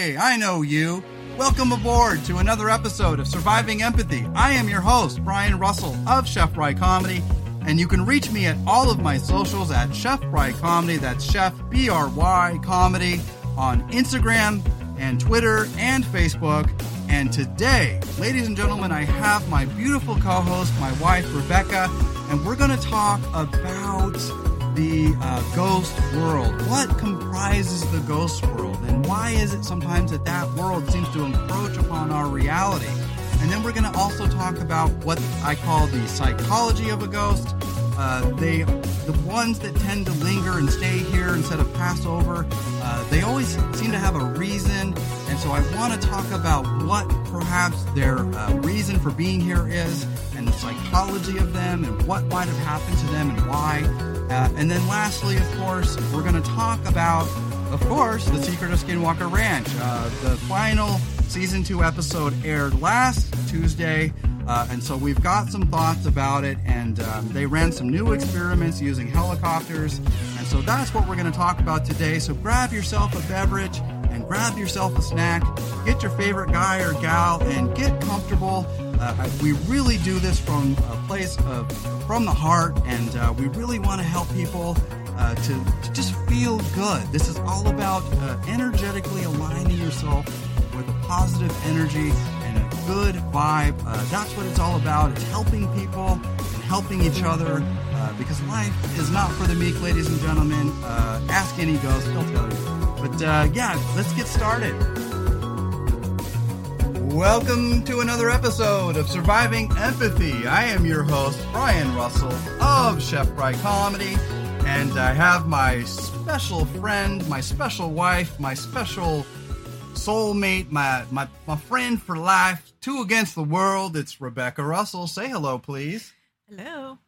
Hey, I know you. Welcome aboard to another episode of Surviving Empathy. I am your host, Brian Russell of Chef Bry Comedy, and you can reach me at all of my socials at Chef Bry Comedy. That's Chef B R Y Comedy on Instagram and Twitter and Facebook. And today, ladies and gentlemen, I have my beautiful co host, my wife, Rebecca, and we're going to talk about the uh, ghost world. What comprises the ghost world, and why is it sometimes that that world seems to encroach upon our reality? And then we're going to also talk about what I call the psychology of a ghost. Uh, they, the ones that tend to linger and stay here instead of pass over, uh, they always seem to have a reason. And so I want to talk about what perhaps their uh, reason for being here is, and the psychology of them, and what might have happened to them, and why. Uh, and then lastly, of course, we're going to talk about, of course, The Secret of Skinwalker Ranch. Uh, the final season two episode aired last Tuesday. Uh, and so we've got some thoughts about it, and um, they ran some new experiments using helicopters. And so that's what we're going to talk about today. So grab yourself a beverage and grab yourself a snack. Get your favorite guy or gal and get comfortable. Uh, we really do this from a place of from the heart, and uh, we really want to help people uh, to, to, just feel good. This is all about uh, energetically aligning yourself with a positive energy good vibe. Uh, that's what it's all about. It's helping people and helping each other uh, because life is not for the meek, ladies and gentlemen. ask any ghost, they'll tell you. But yeah, let's get started. Welcome to another episode of Surviving Empathy. I am your host, Brian Russell of Chef Bry Comedy, and I have my special friend, my special wife, my special soulmate, my, my, my friend for life, two against the world. It's Rebecca Russell. Say hello, please. Hello.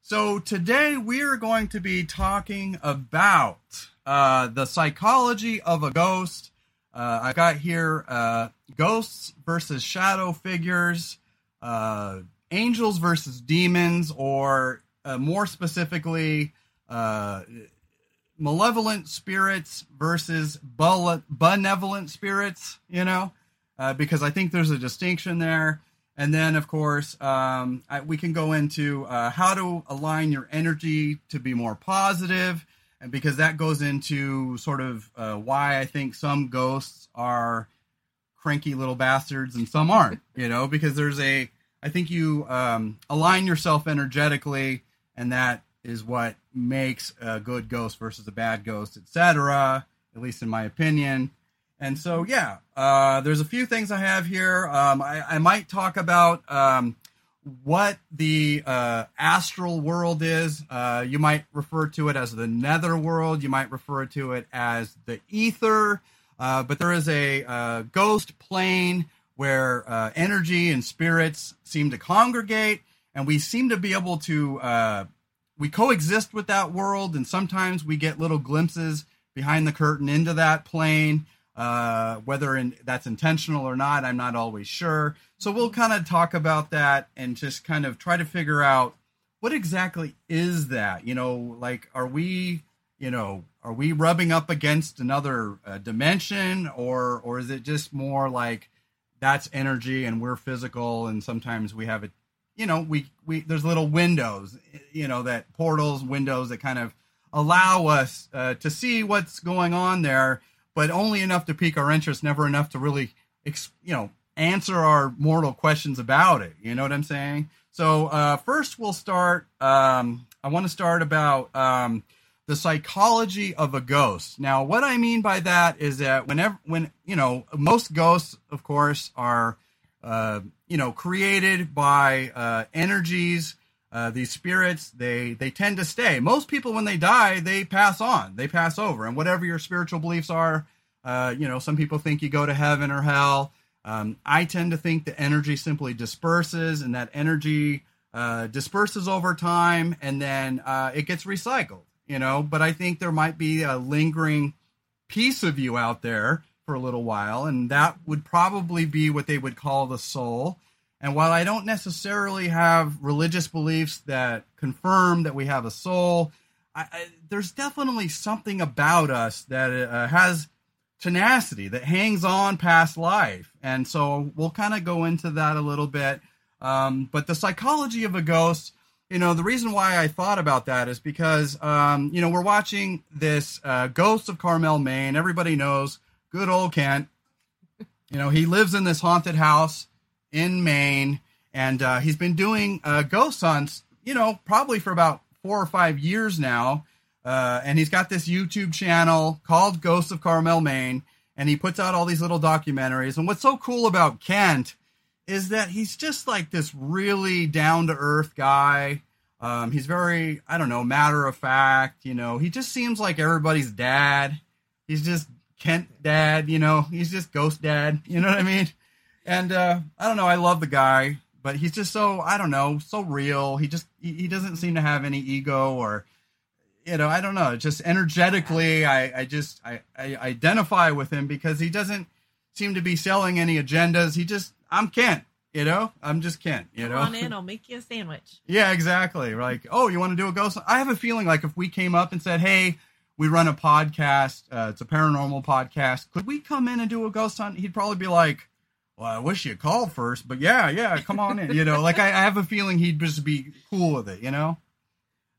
So today we are going to be talking about uh, the psychology of a ghost uh, I got here uh, ghosts versus shadow figures, uh, angels versus demons, or uh, more specifically, uh, malevolent spirits versus benevolent spirits, you know, uh, because I think there's a distinction there. And then, of course, um, I, we can go into how to align your energy to be more positive and because that goes into sort of uh, why I think some ghosts are cranky little bastards and some aren't. You know, because there's a I think you um, align yourself energetically, and that is what makes a good ghost versus a bad ghost, etc. At least in my opinion. And so, yeah, uh, there's a few things I have here. Um, I, I, might talk about um, what the uh, astral world is. Uh, you might refer to it as the nether world. You might refer to it as the ether. Uh, but there is a uh, ghost plane where uh, energy and spirits seem to congregate, and we seem to be able to we coexist with that world, and sometimes we get little glimpses behind the curtain into that plane. Uh, whether in, that's intentional or not, I'm not always sure. So we'll kind of talk about that and just kind of try to figure out what exactly is that. You know, like are we, you know, are we rubbing up against another uh, dimension, or or is it just more like that's energy and we're physical, and sometimes we have it. You know, we we there's little windows, you know, that portals, windows that kind of allow us uh, to see what's going on there but only enough to pique our interest, never enough to really, you know, answer our mortal questions about it. You know what I'm saying? So uh, first, we'll start. Um, I want to start about um, the psychology of a ghost. Now, what I mean by that is that whenever, when you know, most ghosts, of course, are uh, you know created by uh, energies. Uh, these spirits they they tend to stay. Most people when they die they pass on they pass over. And whatever your spiritual beliefs are uh, you know some people think you go to heaven or hell. Um, i tend to think the energy simply disperses and that energy uh, disperses over time and then uh, it gets recycled you know? But i think there might be a lingering piece of you out there for a little while and that would probably be what they would call the soul and while I don't necessarily have religious beliefs that confirm that we have a soul, I, I, there's definitely something about us that uh, has tenacity that hangs on past life. And so we'll kind of go into that a little bit. Um, but the psychology of a ghost, you know, the reason why I thought about that is because, um, you know, we're watching this uh, Ghosts of Carmel, Maine. Everybody knows good old Kent. You know, he lives in this haunted house in Maine, and uh, he's been doing uh, ghost hunts, you know, probably for about four or five years now. Uh, and he's got this YouTube channel called Ghosts of Carmel, Maine, and he puts out all these little documentaries. And what's so cool about Kent is that he's just like this really down to earth guy. Um, he's very, I don't know, matter of fact. You know, he just seems like everybody's dad. He's just Kent dad. You know, he's just ghost dad. You know what I mean? And uh, I don't know. I love the guy, but he's just so I don't know, so real. He just he, he doesn't seem to have any ego or you know, I don't know. Just energetically, I, I just I, I identify with him because he doesn't seem to be selling any agendas. He just I'm Kent, you know. I'm just Kent, you Come know. on in, I'll make you a sandwich. Yeah, exactly. Like, oh, you want to do a ghost? I have a feeling like if we came up and said, "Hey, we run a podcast. Uh, it's a paranormal podcast. Could we come in and do a ghost hunt?" He'd probably be like, "Well, I wish you called first, but yeah, yeah, come on in." You know, like I, I have a feeling he'd just be cool with it. You know.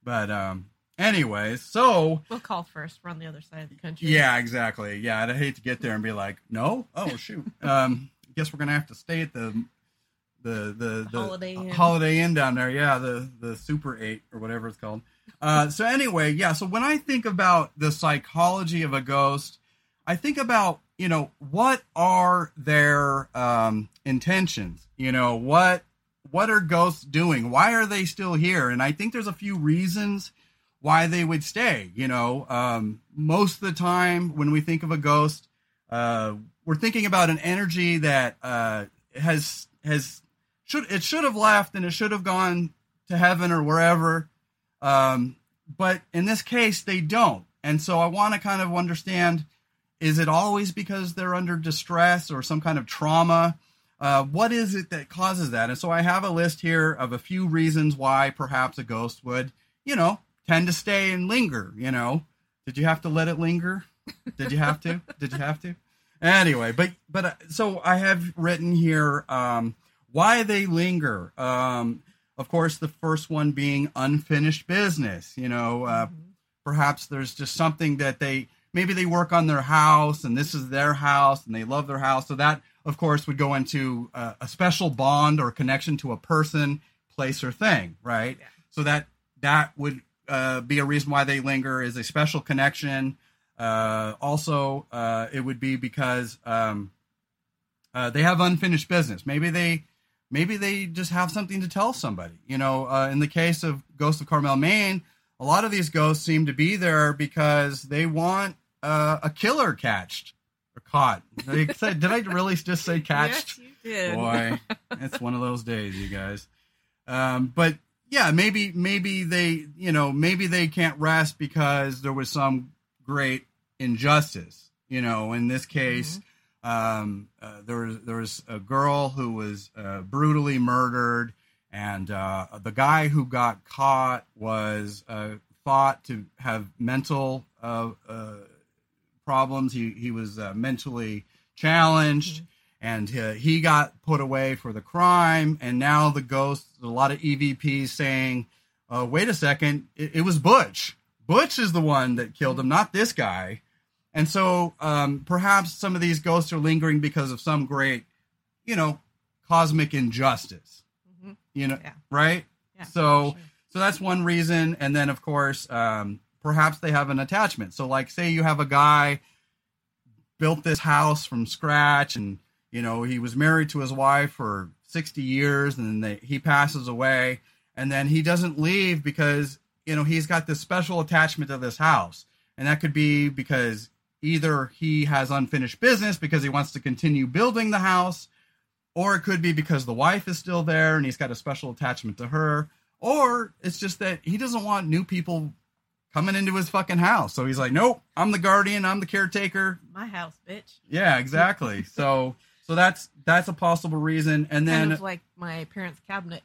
But um, anyways, so We'll call first. We're on the other side of the country. yeah, exactly. Yeah, I'd hate to get there and be like, "No, oh shoot." um, I guess we're gonna have to stay at the the the, the Holiday Inn. Holiday Inn down there. Yeah, the the Super Eight or whatever it's called. Uh, so anyway, yeah. So when I think about the psychology of a ghost, I think about you know what are their um, intentions. You know what what are ghosts doing? Why are they still here? And I think there's a few reasons why they would stay. You know, um, most of the time when we think of a ghost, uh, we're thinking about an energy that uh, has has should it should have left and it should have gone to heaven or wherever. Um, but in this case, they don't. And so I want to kind of understand: is it always because they're under distress or some kind of trauma? Uh, what is it that causes that? And so I have a list here of a few reasons why perhaps a ghost would, you know, tend to stay and linger. You know, did you have to let it linger? Did you have to? Did you have to? Anyway, but but uh, so I have written here um, why they linger. Um, of course, the first one being unfinished business. You know, uh, perhaps there's just something that they maybe they work on their house and this is their house and they love their house. So that, of course, would go into uh, a special bond or connection to a person, place, or thing, right? Yeah. So that that would uh, be a reason why they linger is a special connection. Uh, also, uh, it would be because um, uh, they have unfinished business. Maybe they maybe they just have something to tell somebody. You know, uh, in the case of Ghost of Carmel, Maine, a lot of these ghosts seem to be there because they want uh, a killer catched or caught. They said, did I really just say catched? Yes, you did. Boy, it's one of those days, you guys. Um, but yeah, maybe maybe they you know maybe they can't rest because there was some great injustice. You know, in this case, um, uh, there was there was a girl who was uh, brutally murdered, and uh, the guy who got caught was uh, thought to have mental uh, uh, problems. He he was uh, mentally challenged, and uh, he got put away for the crime. And now the ghost, a lot of EVPs saying, uh, "Wait a second, it, it was Butch. Butch is the one that killed him, not this guy." And so um, perhaps some of these ghosts are lingering because of some great, you know, cosmic injustice. Mhm. You know, Yeah. right? Yeah, So, sure. so that's one reason. And then, of course, um, perhaps they have an attachment. So, like, say you have a guy built this house from scratch, and you know he was married to his wife for sixty years, and then they, he passes away, and then he doesn't leave because you know he's got this special attachment to this house, and that could be because either he has unfinished business because he wants to continue building the house or it could be because the wife is still there and he's got a special attachment to her or it's just that he doesn't want new people coming into his fucking house so he's like nope i'm the guardian i'm the caretaker My house, bitch. yeah exactly so so that's that's a possible reason and then kind of like my parents' cabinet.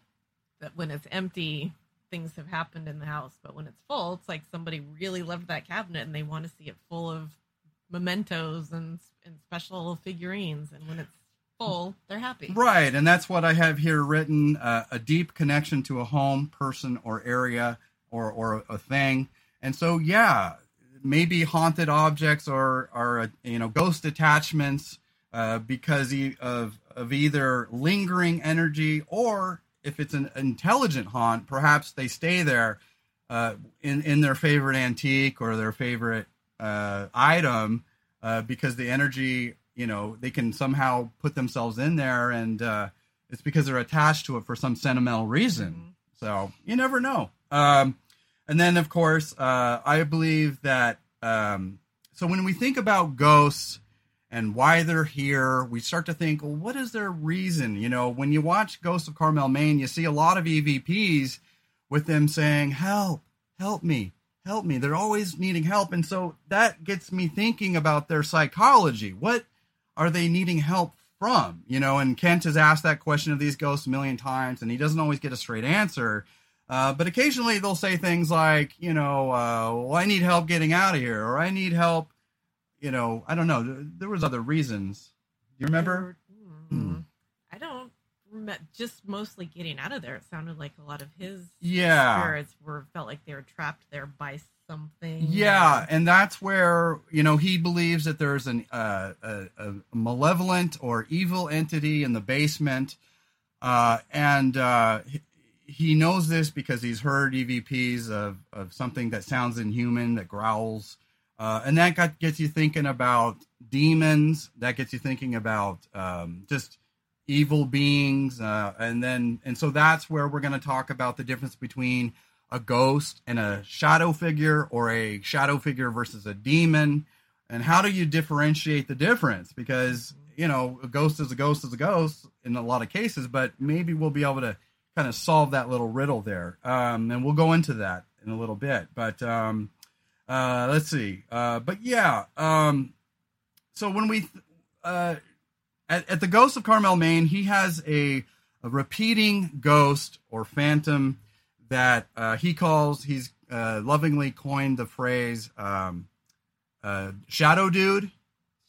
That when it's empty, things have happened in the house, but when it's full, it's like somebody really loved that cabinet and they want to see it full of mementos and, and special figurines, and when it's full, they're happy. Right, and that's what I have here written: uh, a deep connection to a home, person, or area, or or a thing. And so, yeah, maybe haunted objects or are uh, you know ghost attachments uh, because of of either lingering energy or if it's an intelligent haunt, perhaps they stay there uh, in in their favorite antique or their favorite uh, item uh, because the energy you know they can somehow put themselves in there and uh, it's because they're attached to it for some sentimental reason. Mhm. So you never know. Um, and then, of course, uh, I believe that. Um, so when we think about ghosts and why they're here, we start to think, well, what is their reason? You know, when you watch Ghosts of Carmel, Maine, you see a lot of EVPs with them saying, "Help, help me, help me." They're always needing help, and so that gets me thinking about their psychology. What are they needing help from? You know, and Kent has asked that question of these ghosts a million times, and he doesn't always get a straight answer. Uh, but occasionally they'll say things like, you know, uh, well, I need help getting out of here, or I need help, you know, I don't know. There- was other reasons. Do you remember? Mm. I don't remember. Just mostly getting out of there. It sounded like a lot of his Yeah. spirits felt like they were trapped there by something. Yeah, and that's where you know he believes that there's an uh, a, a malevolent or evil entity in the basement, uh, and uh, he- he knows this because he's heard EVPs of of something that sounds inhuman that growls, uh, and that got, gets you thinking about demons. That gets you thinking about um, just evil beings, uh, and then and so that's where we're going to talk about the difference between a ghost and a shadow figure or a shadow figure versus a demon? And how do you differentiate the difference? Because you know a ghost is a ghost is a ghost in a lot of cases but maybe we'll be able to kind of solve that little riddle there. Um, and we'll go into that in a little bit but um, uh, let's see. Uh, but yeah um, so when we uh, at, at the ghost of carmel maine he has a, a repeating ghost or phantom that uh, he calls he's uh, lovingly coined the phrase um, uh, shadow dude.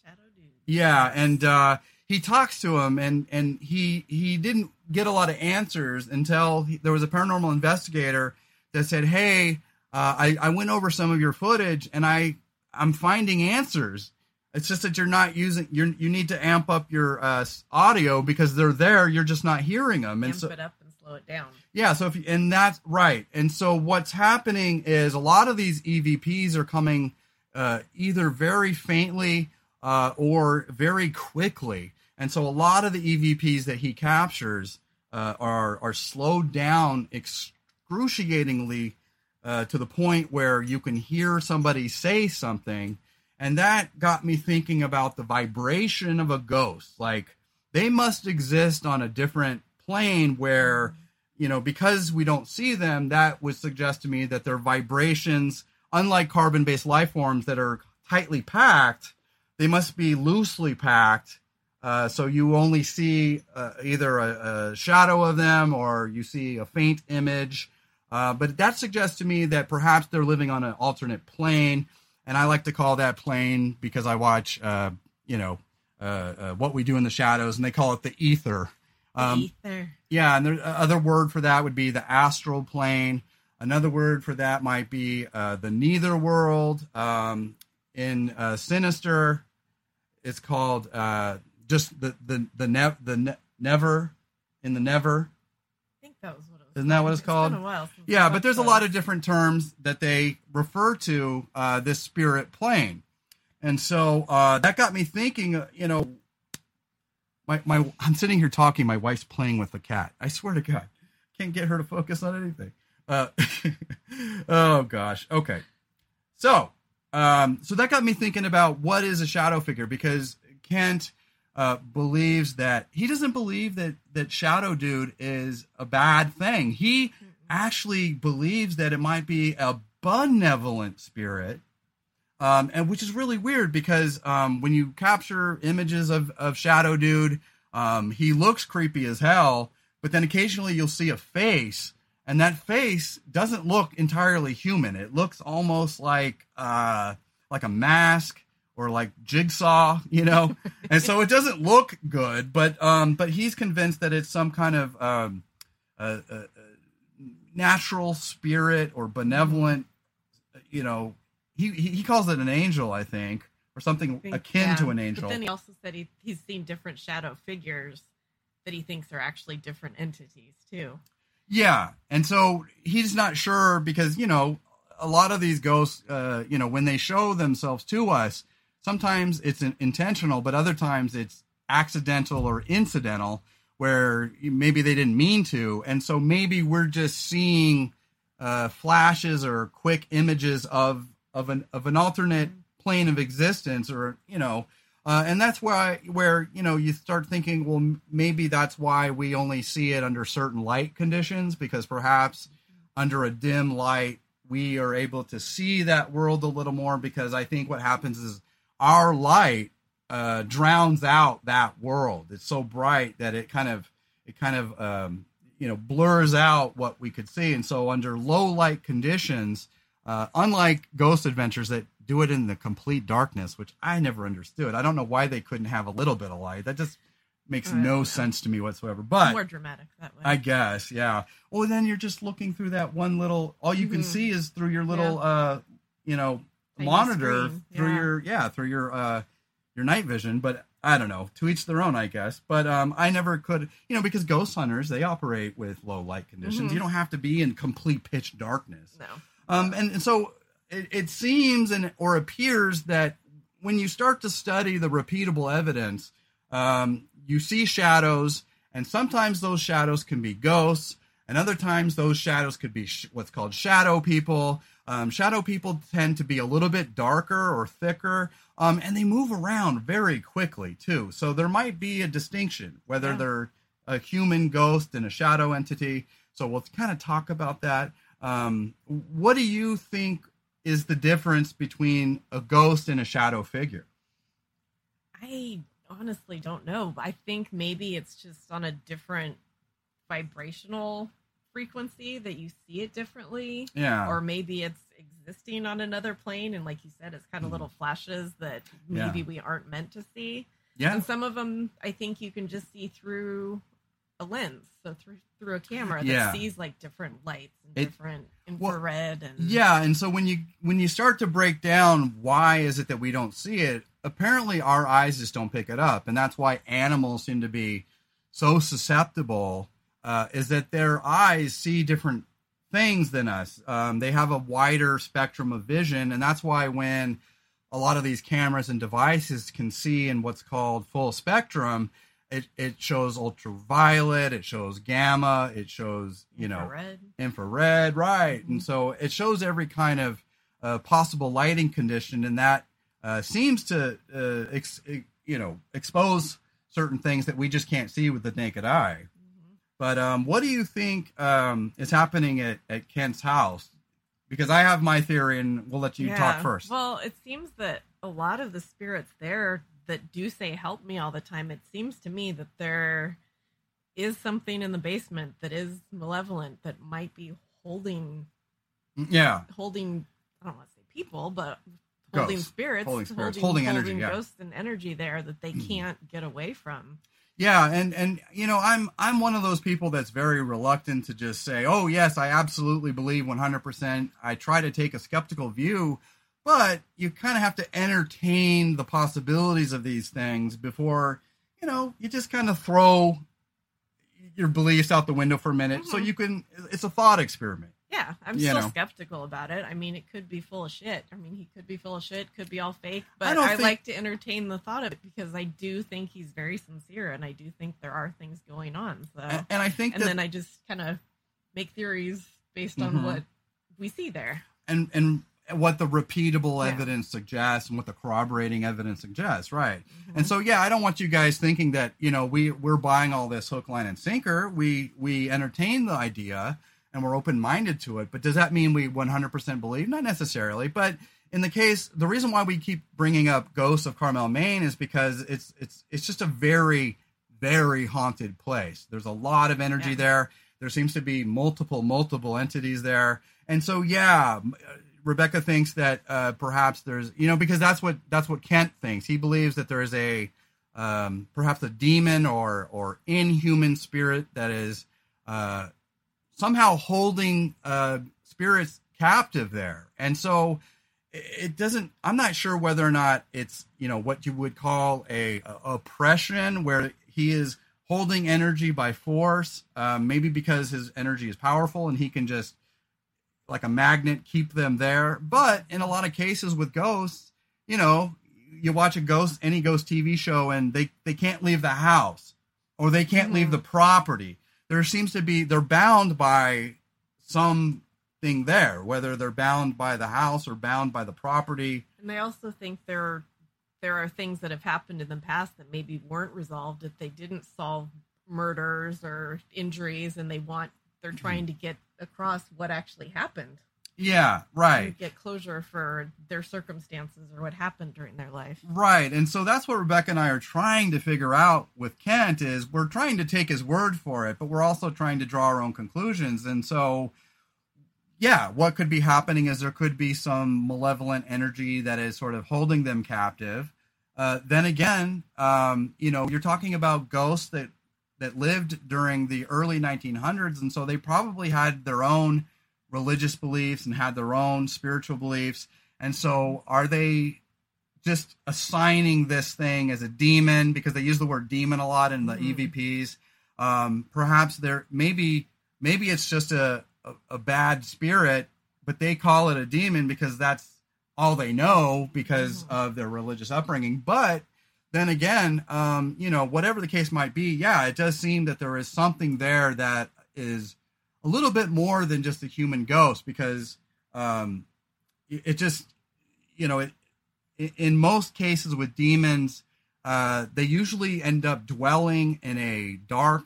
Shadow dude. yeah and uh, he talks to him and and he he didn't get a lot of answers until he, there was a paranormal investigator that said hey uh, I, I went over some of your footage and i i'm finding answers. It's just that you're not using you you need to amp up your uh, audio because they're there. You're just not hearing them and Amp so it up and slow it down. yeah, so if you, and that's right. And so what's happening is a lot of these EVPs are coming uh, either very faintly uh, or very quickly. And so a lot of the EVPs that he captures uh, are are slowed down excruciatingly uh, to the point where you can hear somebody say something. And that got me thinking about the vibration of a ghost. Like they must exist on a different plane where you know, because we don't see them, that would suggest to me that their vibrations, unlike carbon based life forms that are tightly packed, they must be loosely packed. Uh, so you only see uh, either a, a shadow of them or you see a faint image. Uh, but that suggests to me that perhaps they're living on an alternate plane. And I like to call that plane because I watch, uh, you know, uh, uh, What We Do in the Shadows, and they call it the ether. Um, Ether. yeah, and the other word for that would be the astral plane. Another word for that might be uh, the nether world. Um, in uh, Sinister, it's called uh, just the the the ne- the ne- never in the never. I think that was what it was. Isn't that what it's called? while since Yeah, but there's a lot of different terms that they refer to uh, this spirit plane, and so uh, that got me thinking. uh, You know, my my I'm sitting here talking. My wife's playing with the cat. I swear to God, can't get her to focus on anything. Uh, oh gosh. Okay, so um, so that got me thinking about what is a shadow figure because Kent uh, believes that he doesn't believe that that Shadow Dude is a bad thing. He actually believes that it might be a benevolent spirit, um, and which is really weird because um, when you capture images of of Shadow Dude, um, he looks creepy as hell. But then occasionally you'll see a face, and that face doesn't look entirely human. It looks almost like uh, like a mask or like jigsaw, you know, and so it doesn't look good. But um, but he's convinced that it's some kind of um, a, a, natural spirit or benevolent, you know. He he calls it an angel, I think, or something think- akin yeah. to an angel. But then he also said he, he's seen different shadow figures that he thinks are actually different entities too. Yeah, and so he's not sure because you know a lot of these ghosts, uh, you know, when they show themselves to us, sometimes it's in- intentional, but other times it's accidental or incidental, where maybe they didn't mean to, and so maybe we're just seeing uh, flashes or quick images of of an of an alternate plane of existence, or you know. Uh, and that's why where you know you start thinking well maybe that's why we only see it under certain light conditions because perhaps under a dim light we are able to see that world a little more because i think what happens is our light uh, drowns out that world. It's so bright that it kind of it kind of um, you know blurs out what we could see. And so under low light conditions uh, unlike ghost adventures that do it in the complete darkness, which I never understood. I don't know why they couldn't have a little bit of light. That just makes no sense to me whatsoever. But More dramatic that way. I guess, yeah. Well, then you're just looking through that one little. All you can Mhm. see is through your little, uh, you know, Tiny monitor screen, through yeah. your yeah through your uh your night vision. But I don't know. To each their own, I guess. But um, I never could, you know, because ghost hunters they operate with low light conditions. Mhm. You don't have to be in complete pitch darkness. no. Um, and, and so it, it seems and or appears that when you start to study the repeatable evidence, um, you see shadows, and sometimes those shadows can be ghosts, and other times those shadows could be sh- what's called shadow people. Um, shadow people tend to be a little bit darker or thicker, um, and they move around very quickly too. So there might be a distinction whether Yeah. they're a human ghost and a shadow entity. So we'll kind of talk about that. Um, what do you think is the difference between a ghost and a shadow figure? I honestly don't know. I think maybe it's just on a different vibrational frequency that you see it differently. Yeah. Or maybe it's existing on another plane and like you said, it's kind of Mhm. little flashes that Yeah. maybe we aren't meant to see. yeah. And some of them I think you can just see through a lens. So through through a camera that Yeah. sees like different lights and It- different well, infrared and Yeah, and so when you when you start to break down why is it that we don't see it, apparently our eyes just don't pick it up, and that's why animals seem to be so susceptible. Uh, is that their eyes see different things than us? Um, they have a wider spectrum of vision, and that's why when a lot of these cameras and devices can see in what's called full spectrum, it, it shows ultraviolet, it shows gamma, it shows you know infrared. infrared, right? Mhm. And so it shows every kind of uh, possible lighting condition, and that uh, seems to uh, ex- you know expose certain things that we just can't see with the naked eye. Mhm. But um, what do you think um, is happening at, at Kent's house? Because I have my theory, and we'll let you talk first. Well, it seems that a lot of the spirits there that do say help me all the time, it seems to me that there is something in the basement that is malevolent that might be holding yeah, holding I don't want to say people, but holding Ghosts. spirits, Holding spirits. Holding energy, yeah. ghosts and energy there that they Mhm. can't get away from. Yeah, and and you know, I'm I'm one of those people that's very reluctant to just say, "Oh, yes, I absolutely believe 100%." I try to take a skeptical view, but you kind of have to entertain the possibilities of these things before, you know, you just kind of throw your beliefs out the window for a minute so Mhm. you can it's a thought experiment. Yeah, I'm You still know. skeptical about it. I mean, it could be full of shit. I mean, he could be full of shit, could be all fake, but don't I, think- like to entertain the thought of it because I do think he's very sincere and I do think there are things going on. So, And, and I think and that then I just kind of make theories based on Mhm. what we see there. and and what the repeatable Yeah. evidence suggests and what the corroborating evidence suggests, right? Mhm. And so, yeah, I don't want you guys thinking that you know we we're buying all this hook, line, and sinker. We we entertain the idea and we're open minded to it. But does that mean we 100% believe? Not necessarily. But in the case, the reason why we keep bringing up Ghosts of Carmel, Maine, is because it's it's it's just a very very haunted place. There's a lot of energy Yeah. there. There seems to be multiple multiple entities there, and so yeah. Uh, Rebecca thinks that uh, perhaps there's, you know, because that's what that's what Kent thinks. He believes that there is a um, perhaps a demon or or inhuman spirit that is uh, somehow holding uh, spirits captive there, and so it doesn't. I'm not sure whether or not it's you know what you would call a, a oppression where he is holding energy by force, um, maybe because his energy is powerful and he can just like a magnet keep them there. But in a lot of cases with ghosts, you know, you watch a ghost any ghost TV show and they they can't leave the house or they can't mm-hmm. leave the property. There seems to be they're bound by something there, whether they're bound by the house or bound by the property. And they also think there there are things that have happened in the past that maybe weren't resolved if they didn't solve murders or injuries and they want they're mm-hmm. trying to get across what actually happened. Yeah, right. Get closure for their circumstances or what happened during their life. Right. And so that's what Rebecca and I are trying to figure out with Kent is we're trying to take his word for it, but we're also trying to draw our own conclusions. And so yeah, what could be happening is there could be some malevolent energy that is sort of holding them captive. Uh, then again, um, you know, you're talking about ghosts that that lived during the early 1900s, and so they probably had their own religious beliefs and had their own spiritual beliefs. And so, are they just assigning this thing as a demon because they use the word demon a lot in the mm-hmm. EVPs? Um, perhaps there maybe maybe it's just a, a, a bad spirit, but they call it a demon because that's all they know because mm-hmm. of their religious upbringing. But then again, um, you know, whatever the case might be, yeah, it does seem that there is something there that is a little bit more than just a human ghost because um, it, just, you know, it, in most cases with demons, uh, they usually end up dwelling in a dark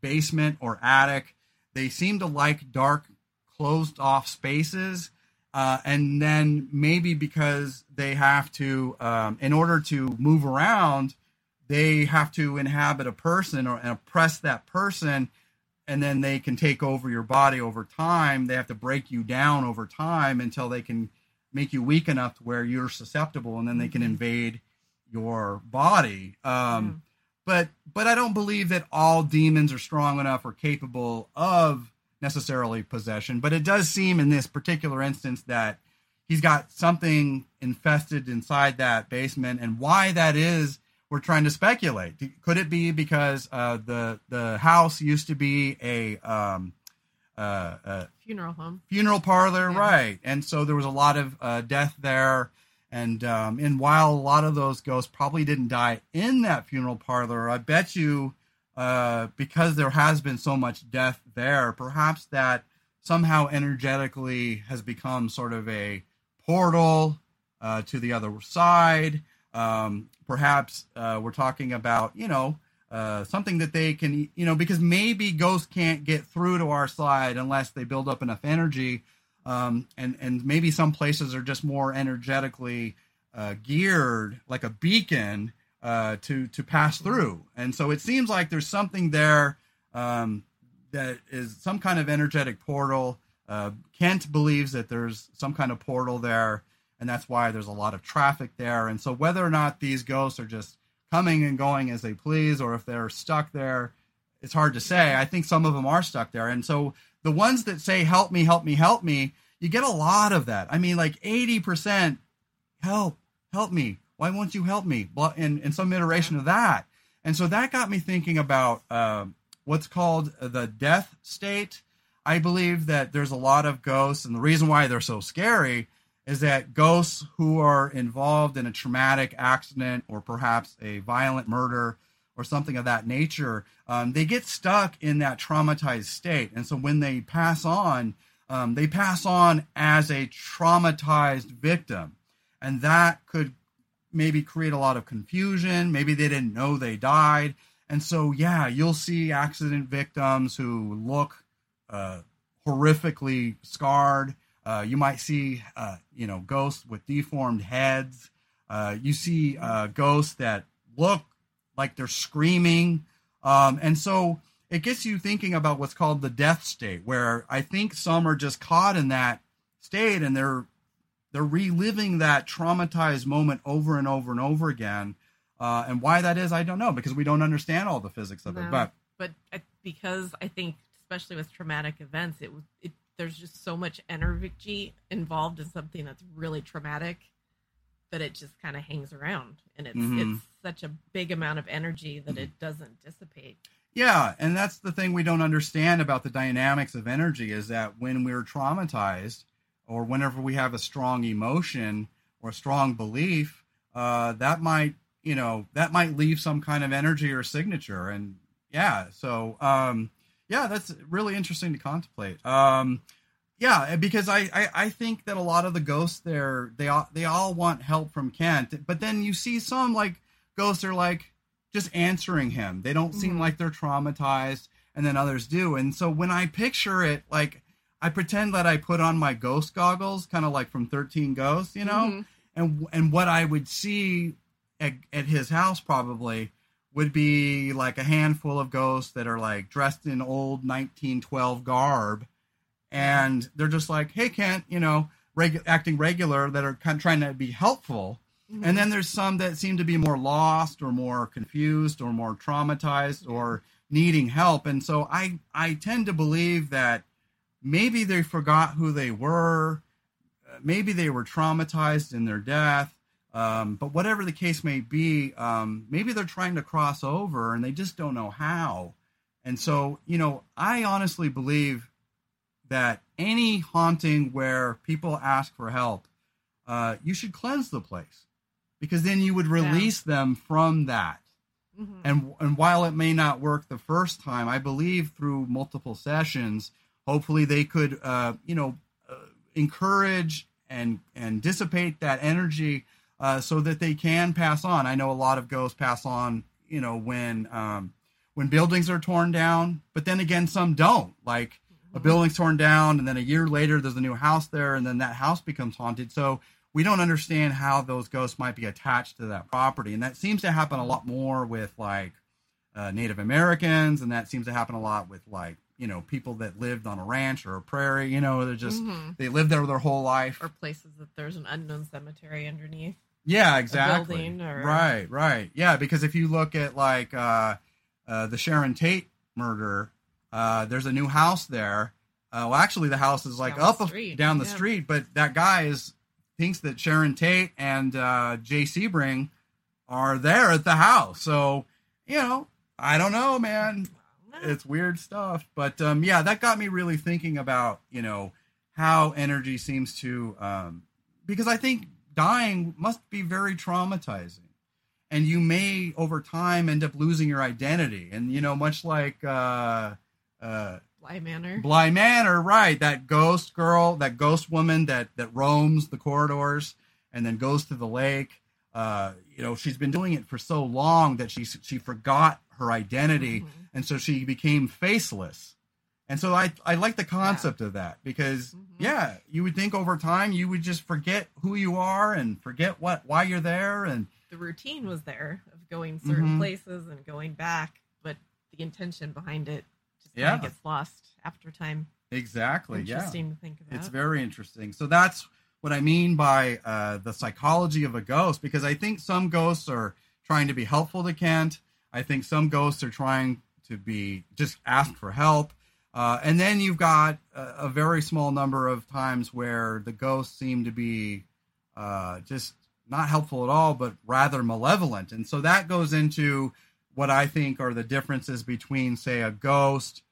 basement or attic. They seem to like dark, closed off spaces uh, and then maybe because they have to, um, in order to move around, they have to inhabit a person or oppress that person, and then they can take over your body over time. They have to break you down over time until they can make you weak enough to where you're susceptible, and then they can mm-hmm. invade your body. Um, mm. But but I don't believe that all demons are strong enough or capable of necessarily possession, but it does seem in this particular instance that he's got something infested inside that basement, and why that is, we're trying to speculate. Could it be because uh, the the house used to be a um, uh, uh, funeral home, funeral parlor, yeah. right? And so there was a lot of uh, death there. And um, and while a lot of those ghosts probably didn't die in that funeral parlor, I bet you uh, because there has been so much death there, perhaps that somehow energetically has become sort of a portal uh, to the other side. Um, perhaps uh, we're talking about, you know, uh, something that they can, you know, because maybe ghosts can't get through to our side unless they build up enough energy. Um, and, and maybe some places are just more energetically uh, geared, like a beacon, uh, to to pass through. And so it seems like there's something there um, that is some kind of energetic portal. Uh, Kent believes that there's some kind of portal there, and that's why there's a lot of traffic there. And so whether or not these ghosts are just coming and going as they please, or if they're stuck there, it's hard to say. I think some of them are stuck there, and so the ones that say "Help me, help me, help me," you get a lot of that. I mean, like eighty percent, help, help me why won't you help me? In, in some iteration of that. And so that got me thinking about uh, what's called the death state. I believe that there's a lot of ghosts, and the reason why they're so scary is that ghosts who are involved in a traumatic accident or perhaps a violent murder or something of that nature, um, they get stuck in that traumatized state. And so when they pass on, um, they pass on as a traumatized victim. And that could maybe create a lot of confusion. Maybe they didn't know they died. And so, yeah, you'll see accident victims who look uh, horrifically scarred. Uh, you might see, uh, you know, ghosts with deformed heads. Uh, you see uh, ghosts that look like they're screaming. Um, and so it gets you thinking about what's called the death state, where I think some are just caught in that state and they're they're reliving that traumatized moment over and over and over again. Uh, and why that is, I don't know because we don't understand all the physics of No. it. But but I- because I think, especially with traumatic events, it was it. There's just so much energy involved in something that's really traumatic that it just kind of hangs around, and it's Mhm. it's such a big amount of energy that it doesn't dissipate. Yeah, and that's the thing we don't understand about the dynamics of energy is that when we're traumatized or whenever we have a strong emotion or a strong belief, uh, that might, you know, that might leave some kind of energy or signature. And yeah, so um, yeah, that's really interesting to contemplate. Um, yeah, because I, I I think that a lot of the ghosts there they all they all want help from Kent, but then you see some like ghosts are like just answering him. They don't seem Mhm. like they're traumatized, and then others do. And so when I picture it, like I pretend that I put on my ghost goggles, kind of like from Thirteen Ghosts, you know, Mhm. and and what I would see at, at his house probably would be like a handful of ghosts that are like dressed in old 1912 garb, and they're just like, "Hey, Kent," you know, regu- acting regular, that are kind of trying to be helpful. Mhm. And then there's some that seem to be more lost or more confused or more traumatized or needing help. And so I I tend to believe that maybe they forgot who they were, uh, maybe they were traumatized in their death. Um, but whatever the case may be, um, maybe they're trying to cross over and they just don't know how. And so, you know, I honestly believe that any haunting where people ask for help, uh, you should cleanse the place because then you would release them from that. Mhm. And and while it may not work the first time, I believe through multiple sessions, hopefully they could, uh, you know, uh, encourage and and dissipate that energy uh, so that they can pass on. I know a lot of ghosts pass on, you know, when um, when buildings are torn down, but then again, some don't. Like a building's torn down, and then a year later, there's a new house there, and then that house becomes haunted. So we don't understand how those ghosts might be attached to that property, and that seems to happen a lot more with like uh, Native Americans, and that seems to happen a lot with like you know people that lived on a ranch or a prairie. You know, they're just Mhm. they lived there their whole life. or places that there's an unknown cemetery underneath. Yeah, exactly. building or- Right, right. Yeah, because if you look at like uh, uh, the Sharon Tate murder, uh, there's a new house there. Uh, well, actually, the house is like Down the up a- street, down the yeah. street, but that guy is thinks that Sharon Tate and uh, Jay Sebring are there at the house. So you know, I don't know, man it's weird stuff but um yeah that got me really thinking about you know how energy seems to um because i think dying must be very traumatizing and you may over time end up losing your identity and you know much like uh uh Bly Manor. Bly Manor, right? That ghost girl, that ghost woman that that roams the corridors and then goes to the lake. Uh, you know, she's been doing it for so long that she she forgot her identity, Mhm. And so she became faceless. And so I I like the concept of that because Mhm. yeah, you would think over time you would just forget who you are and forget what why you're there and the routine was there of going certain Mhm. places and going back, but the intention behind it just Yeah. kind of gets lost after time. exactly yeah. Interesting to think about. It's very interesting. So that's what I mean by uh, the psychology of a ghost, because I think some ghosts are trying to be helpful to Kent. I think some ghosts are trying to be just ask for help. Uh, and then you've got a, a very small number of times where the ghosts seem to be uh, just not helpful at all, but rather malevolent. And so that goes into what I think are the differences between, say, a ghost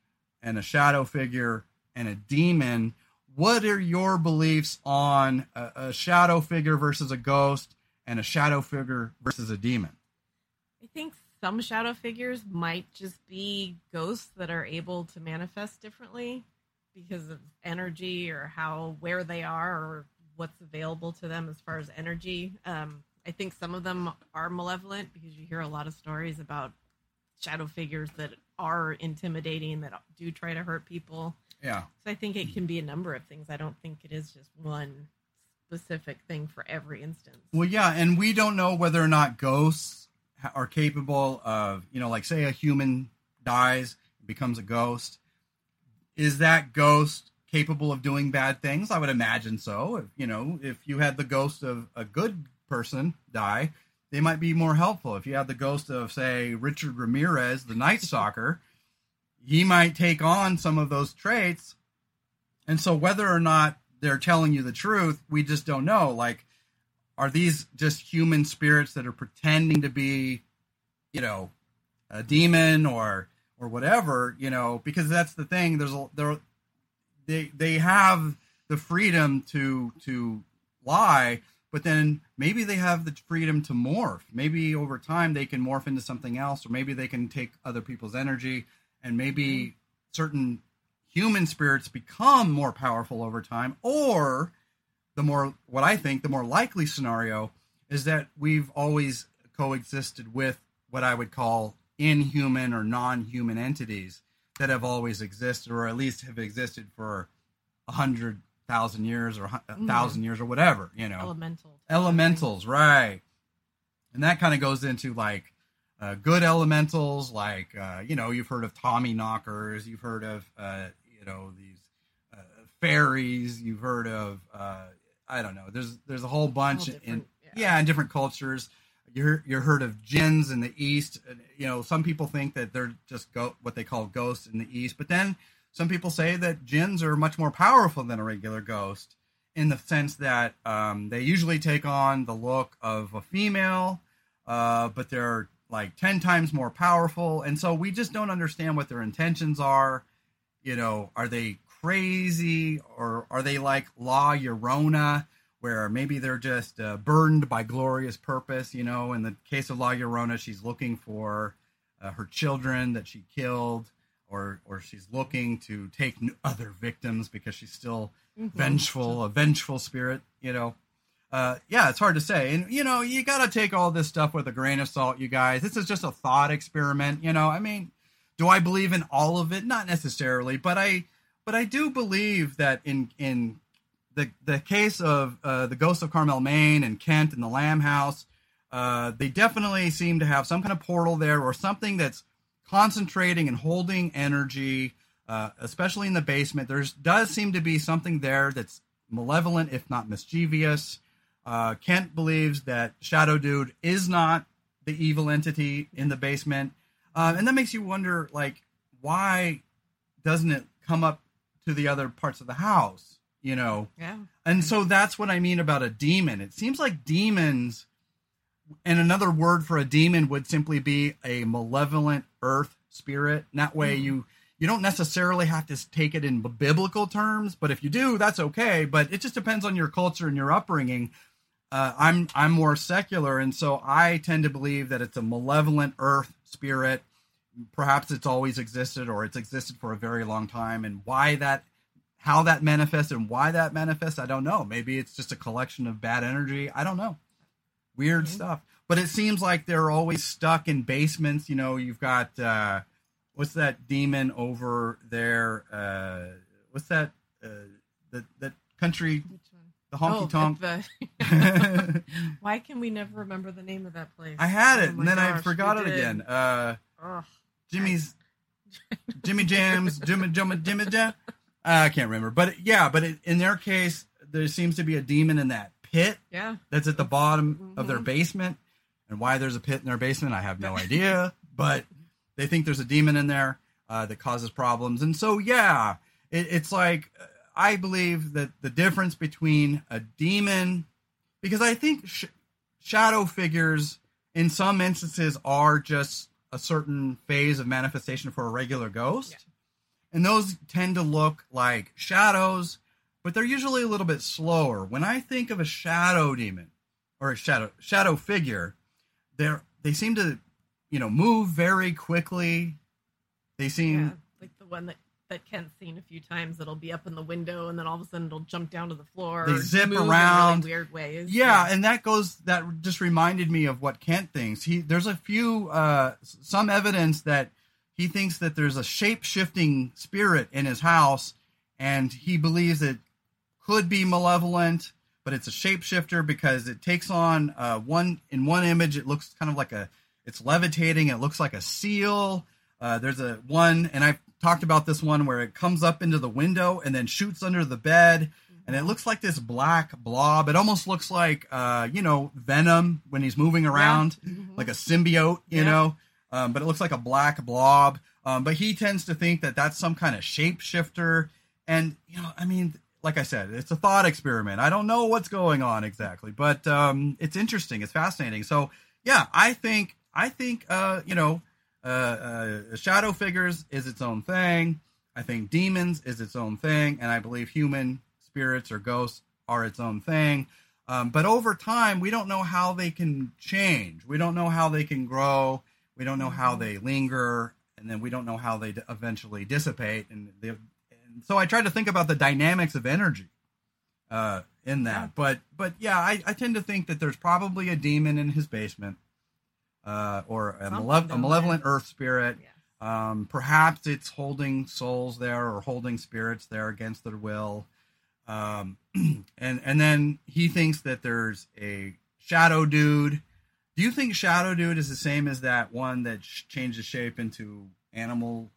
and a shadow figure and a demon. What are your beliefs on a, a shadow figure versus a ghost and a shadow figure versus a demon? I think some shadow figures might just be ghosts that are able to manifest differently because of energy or how where they are or what's available to them as far as energy. Um, I think some of them are malevolent because you hear a lot of stories about shadow figures that are intimidating that do try to hurt people. Yeah. So I think it can be a number of things. I don't think it is just one specific thing for every instance. Well, yeah, and we don't know whether or not ghosts are capable of, you know, like say a human dies, becomes a ghost. Is that ghost capable of doing bad things. I would imagine so. If, you know, if you had the ghost of a good person die, they might be more helpful. If you had the ghost of, say, Richard Ramirez, the Night Stalker, he might take on some of those traits. And so, whether or not they're telling you the truth, we just don't know. Like, are these just human spirits that are pretending to be, you know, a demon or or whatever? You know, because that's the thing. There's a there they they have the freedom to to lie, but then maybe they have the freedom to morph. Maybe over time they can morph into something else, or maybe they can take other people's energy, and maybe mm-hmm. certain human spirits become more powerful over time, or the more what I think the more likely scenario is that we've always coexisted with what I would call inhuman or non-human entities that have always existed, or at least have existed for a hundred thousand years or a 1000 mm-hmm. years or whatever. You know, elementals. Elementals, right? And that kind of goes into like uh, good elementals, like uh, you know, you've heard of Tommy knockers, you've heard of uh, you know these uh, fairies, you've heard of uh, I don't know. There's there's a whole bunch in yeah. yeah in different cultures you're you're heard of jinns in the east. You know, some people think that they're just go what they call ghosts in the east, but then some people say that jinns are much more powerful than a regular ghost in the sense that um, they usually take on the look of a female, uh, but they're like ten times more powerful, and so we just don't understand what their intentions are. You know, are they crazy or are they like La Llorona? where maybe they're just uh, burdened by glorious purpose. You know, in the case of La Llorona, she's looking for uh, her children that she killed, or or she's looking to take other victims because she's still mm-hmm. vengeful, a vengeful spirit. You know, uh, yeah, it's hard to say, and you know, you got to take all this stuff with a grain of salt, you guys. This is just a thought experiment. You know, I mean, do I believe in all of it? Not necessarily, but I but I do believe that in in the the case of uh, the Ghost of Carmel, Maine, and Kent and the Lamb House, uh, they definitely seem to have some kind of portal there or something that's concentrating and holding energy, uh, especially in the basement. There does seem to be something there that's malevolent, if not mischievous. Uh, Kent believes that Shadow Dude is not the evil entity in the basement, uh, and that makes you wonder, like, why doesn't it come up to the other parts of the house? you know? Yeah. And so that's what i mean about a demon. It seems like demons and another word for a demon would simply be a malevolent earth spirit. And that way mm. you you don't necessarily have to take it in biblical terms but if you do that's okay. But it just depends on your culture and your upbringing. Uh, i'm i'm more secular and so i tend to believe that it's a malevolent earth spirit perhaps it's always existed or it's existed for a very long time and why that how that manifests and why that manifests, I don't know. Maybe it's just a collection of bad energy. I don't know. Weird mm-hmm. stuff. But it seems like they're always stuck in basements. You know, you've got uh, what's that demon over there? Uh, what's that? Uh, the that country, the honky oh, tonk. The... Why can we never remember the name of that place? I had it, oh and then I forgot it did. again. Uh, Jimmy's, Jimmy Jams, Jimmy Jimmy Jimmy Jam. I can't remember, but yeah, but it, in their case, there seems to be a demon in that pit. Yeah, that's at the bottom mm-hmm. of their mm-hmm. basement, and why there's a pit in their basement, I have no idea. But they think there's a demon in there uh, that causes problems, and so yeah, it, it's like I believe that the difference between a demon, because I think sh- shadow figures in some instances are just a certain phase of manifestation for a regular ghost. Yeah and those tend to look like shadows, but they're usually a little bit slower. When I think of a shadow demon or a shadow shadow figure, they're they seem to, you know, move very quickly. They seem yeah, like the one that that Kent's seen a few times. It'll be up in the window, and then all of a sudden it'll jump down to the floor. They zip around really weird ways. Yeah, yeah, and that goes. That just reminded me of what Kent thinks. He there's a few uh some evidence that he thinks that there's a shape shifting spirit in his house, and he believes it could be malevolent, but it's a shapeshifter because it takes on uh, one in one image. It looks kind of like a it's levitating. It looks like a seal. Uh, there's a one, and I've talked about this one where it comes up into the window and then shoots under the bed, and it looks like this black blob. It almost looks like uh, you know Venom when he's moving around, Mhm. like a symbiote, you Yeah. know. Um, but it looks like a black blob. Um, but he tends to think that that's some kind of shapeshifter, and you know, I mean, like I said, it's a thought experiment. I don't know what's going on exactly, but um, it's interesting. It's fascinating. So yeah, I think I think uh, you know, uh, uh, shadow figures is its own thing. I think demons is its own thing, and I believe human spirits or ghosts are its own thing. Um, but over time, we don't know how they can change. We don't know how they can grow. We don't know how they linger, and then we don't know how they d- eventually dissipate. And, they, and so I tried to think about the dynamics of energy uh, in that. Yeah. But but yeah, I, I tend to think that there's probably a demon in his basement, uh, or a, malev- a malevolent earth spirit. Yes. Um, perhaps it's holding souls there or holding spirits there against their will. Um, and and then he thinks that there's a shadow dude. Do you think shadow dude is the same as that one that sh- changes shape into animal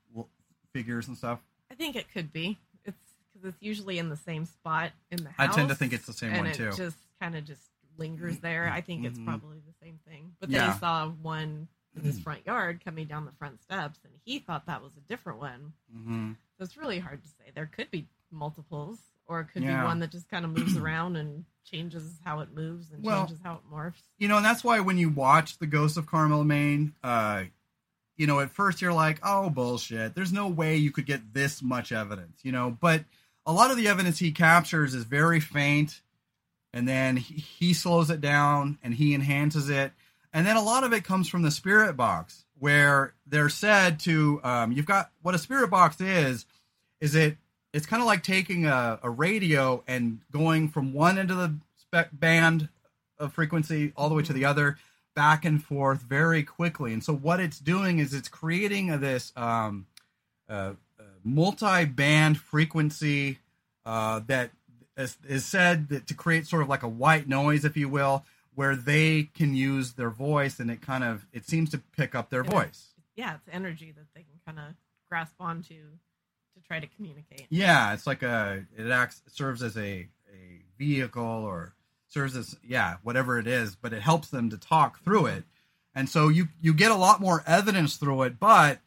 figures and stuff? I think it could be. It's because it's usually in the same spot in the house. I tend to think it's the same and one it too. just kind of just lingers there. I think it's Mhm. probably the same thing. But then Yeah. he saw one in his front yard coming down the front steps, and he thought that was a different one. hmm So it's really hard to say. There could be multiples, or it could Yeah. be one that just kind of moves around and changes how it moves and Well, changes how it morphs. you know, and that's why when you watch the Ghost of Carmel, Maine, uh, you know, at first you're like, oh, bullshit. There's no way you could get this much evidence, you know. But a lot of the evidence he captures is very faint, and then he, he slows it down and he enhances it. And then a lot of it comes from the spirit box, where they're said to, um, you've got what a spirit box is, is it, it's kind of like taking a, a radio and going from one end of the spec band of frequency all the way to the other back and forth very quickly and so what it's doing is it's creating a, this um, uh, uh, multi-band frequency uh, that is, is said that to create sort of like a white noise if you will where they can use their voice and it kind of it seems to pick up their And voice Yeah, it's energy that they can kind of grasp onto to try to communicate. Yeah, it's like a it acts serves as a a vehicle or serves as yeah whatever it is, but it helps them to talk through it, and so you you get a lot more evidence through it. But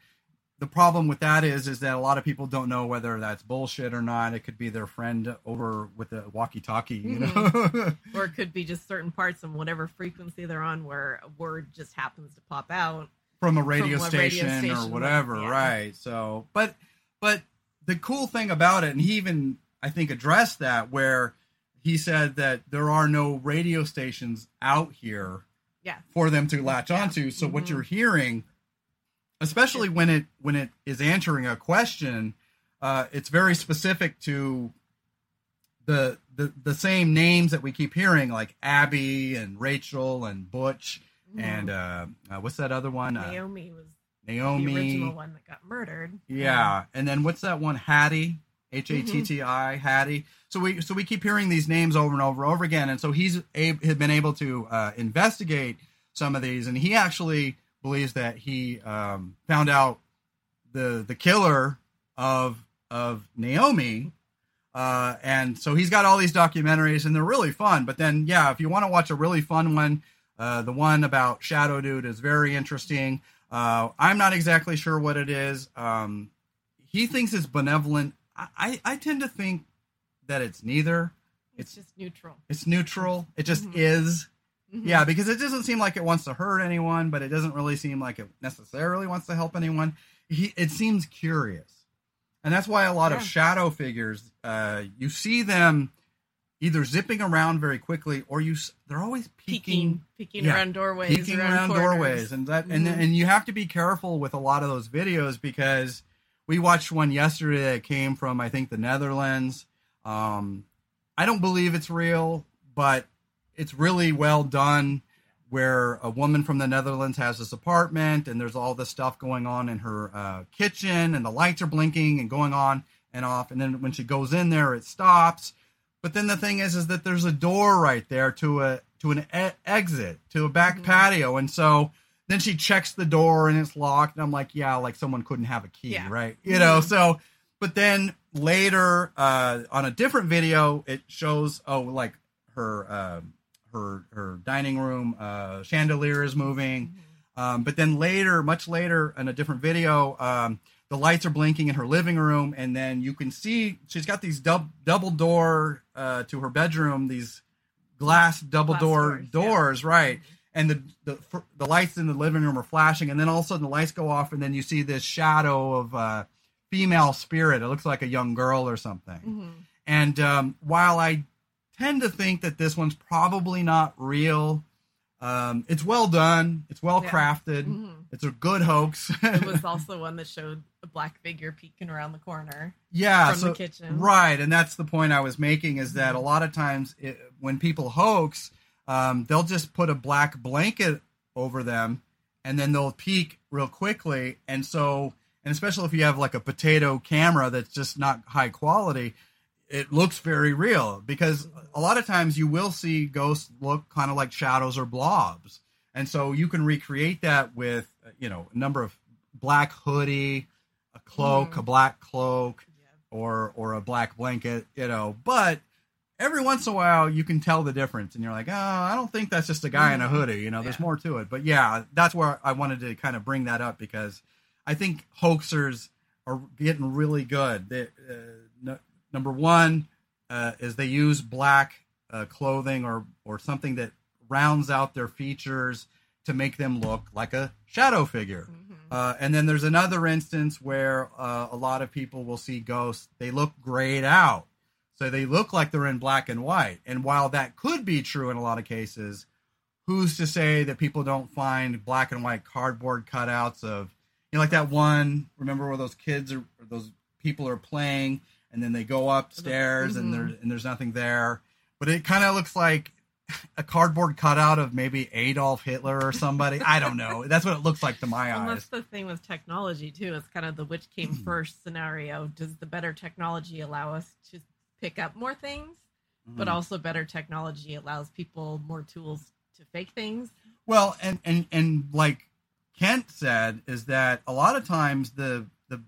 the problem with that is is that a lot of people don't know whether that's bullshit or not. It could be their friend over with the walkie-talkie, you know. Or it could be just certain parts of whatever frequency they're on where a word just happens to pop out. from a radio, From a radio station, or station, whatever, yeah. right? So, but but the cool thing about it, and he even I think addressed that where he said that there are no radio stations out here Yeah. for them to latch Yeah. onto. So what Mhm. you're hearing, especially when it when it is answering a question, uh, it's very specific to the, the the same names that we keep hearing, like Abby and Rachel and Butch and uh, uh, what's that other one? Uh, Mm-hmm. Naomi was Naomi. the original one that got murdered. Yeah, and then what's that one? Hattie, H A T T I, Hattie. So we so we keep hearing these names over and over and over again, and so he's a, had been able to uh, investigate some of these, and he actually believes that he um, found out the the killer of of Naomi. Uh, and so he's got all these documentaries, and they're really fun. But then, yeah, if you want to watch a really fun one, uh, the one about Shadow Dude is very interesting. Uh, I'm not exactly sure what it is. Um, he thinks it's benevolent. I, I, I tend to think that it's neither. It's, just neutral. It's neutral. It just Mhm. is. Mhm. Yeah, because it doesn't seem like it wants to hurt anyone, but it doesn't really seem like it necessarily wants to help anyone. He, it seems curious, and that's why a lot of shadow figures, uh, you see them either zipping around very quickly, or you they're always peeking, peeking, peeking yeah, around doorways, peeking around, around doorways, and that and Mhm. and you have to be careful with a lot of those videos because we watched one yesterday that came from I think the Netherlands. Um, I don't believe it's real, but it's really well done. Where a woman from the Netherlands has this apartment, and there's all this stuff going on in her uh, kitchen, and the lights are blinking and going on and off, and then when she goes in there, it stops. But then the thing is, is that there's a door right there to a to an e- exit to a back Mhm. patio, and so then she checks the door and it's locked. And I'm like, yeah, like someone couldn't have a key, Yeah. right? You know, Mhm. so, but then later, uh, on a different video, it shows, oh, like her, um her, her dining room, uh, chandelier is moving. Um, but then later, much later, in a different video, um, the lights are blinking in her living room, and then you can see she's got these dub- double door uh, to her bedroom, these glass double Glass door doors, doors, yeah. right? And the, the the lights in the living room are flashing, and then all of a sudden the lights go off, and then you see this shadow of uh, female spirit. It looks like a young girl or something. Mhm. And um, while I tend to think that this one's probably not real, um, it's well done. It's well Yeah. crafted. Mhm. It's a good hoax. It was also one that showed a black figure peeking around the corner yeah, from so the kitchen. right, and that's the point I was making is that a lot of times it, when people hoax, um, they'll just put a black blanket over them, and then they'll peek real quickly, and so and especially if you have like a potato camera that's just not high quality, it looks very real because a lot of times you will see ghosts look kind of like shadows or blobs, and so you can recreate that with you know a number of black hoodie, a cloak, Mhm. a black cloak Yeah. or or a black blanket, you know. But every once in a while, you can tell the difference, and you're like, oh, I don't think that's just a guy in a Mhm. hoodie. You know, there's Yeah. more to it. But yeah, that's where I wanted to kind of bring that up because I think hoaxers are getting really good. They, uh, number one uh, is they use black uh, clothing or or something that rounds out their features to make them look like a shadow figure. Mhm. Uh, and then there's another instance where uh, a lot of people will see ghosts. They look grayed out. So they look like they're in black and white. And while that could be true in a lot of cases, who's to say that people don't find black and white cardboard cutouts of, you know, like that one, remember where those kids are, or those people are playing and then they go upstairs and, Mhm. there, and there's nothing there. But it kind of looks like a cardboard cutout of maybe Adolf Hitler or somebody. I don't know. That's what it looks like to my And eyes. that's the thing with technology too. It's kind of the which came first scenario. Does the better technology allow us to pick up more things, but Mhm. also better technology allows people more tools to fake things? Well, and and and like Kent said, is that a lot of times the the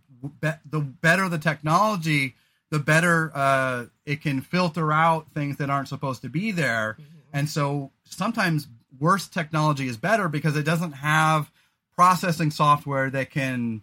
the better the technology, the better uh, it can filter out things that aren't supposed to be there. And so sometimes worse technology is better because it doesn't have processing software that can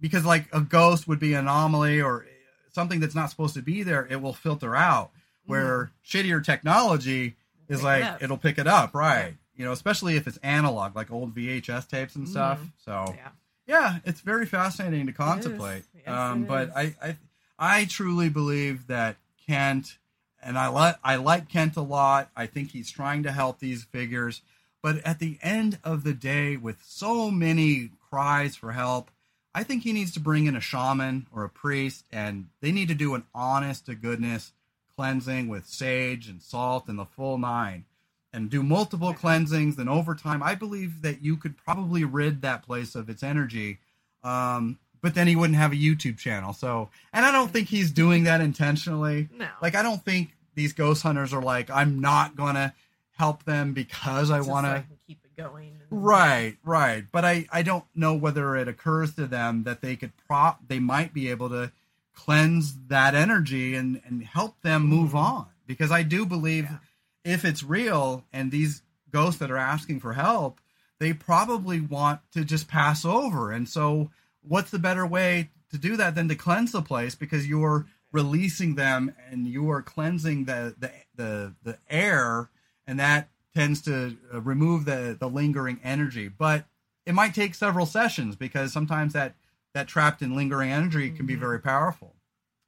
because like a ghost would be an anomaly or something that's not supposed to be there, it will filter out. Where shittier technology is Pick like up. it'll pick it up, right? You know, especially if it's analog, like old VHS tapes and stuff. Mhm. So Yeah. yeah, it's very fascinating to contemplate. Yes, um, it but. I, I, I truly believe that Kent, and I like I like Kent a lot. I think he's trying to help these figures, but at the end of the day, with so many cries for help, I think he needs to bring in a shaman or a priest, and they need to do an honest to goodness cleansing with sage and salt and the full nine and do multiple cleansings. And over time i believe that you could probably rid that place of its energy. Um, but then he wouldn't have a youtube channel so and i don't think he's doing that intentionally No. like i don't think these ghost hunters are like i'm not gonna help them because i want to keep it going. Right, right. But I, I don't know whether it occurs to them that they could prop they might be able to cleanse that energy and, and help them move mm-hmm. on. Because I do believe Yeah. if it's real and these ghosts that are asking for help, they probably want to just pass over. And so what's the better way to do that than to cleanse the place? Because you're releasing them and you are cleansing the the the, the air and that tends to uh, remove the the lingering energy. But it might take several sessions because sometimes that that trapped and lingering energy can be Mhm. very powerful.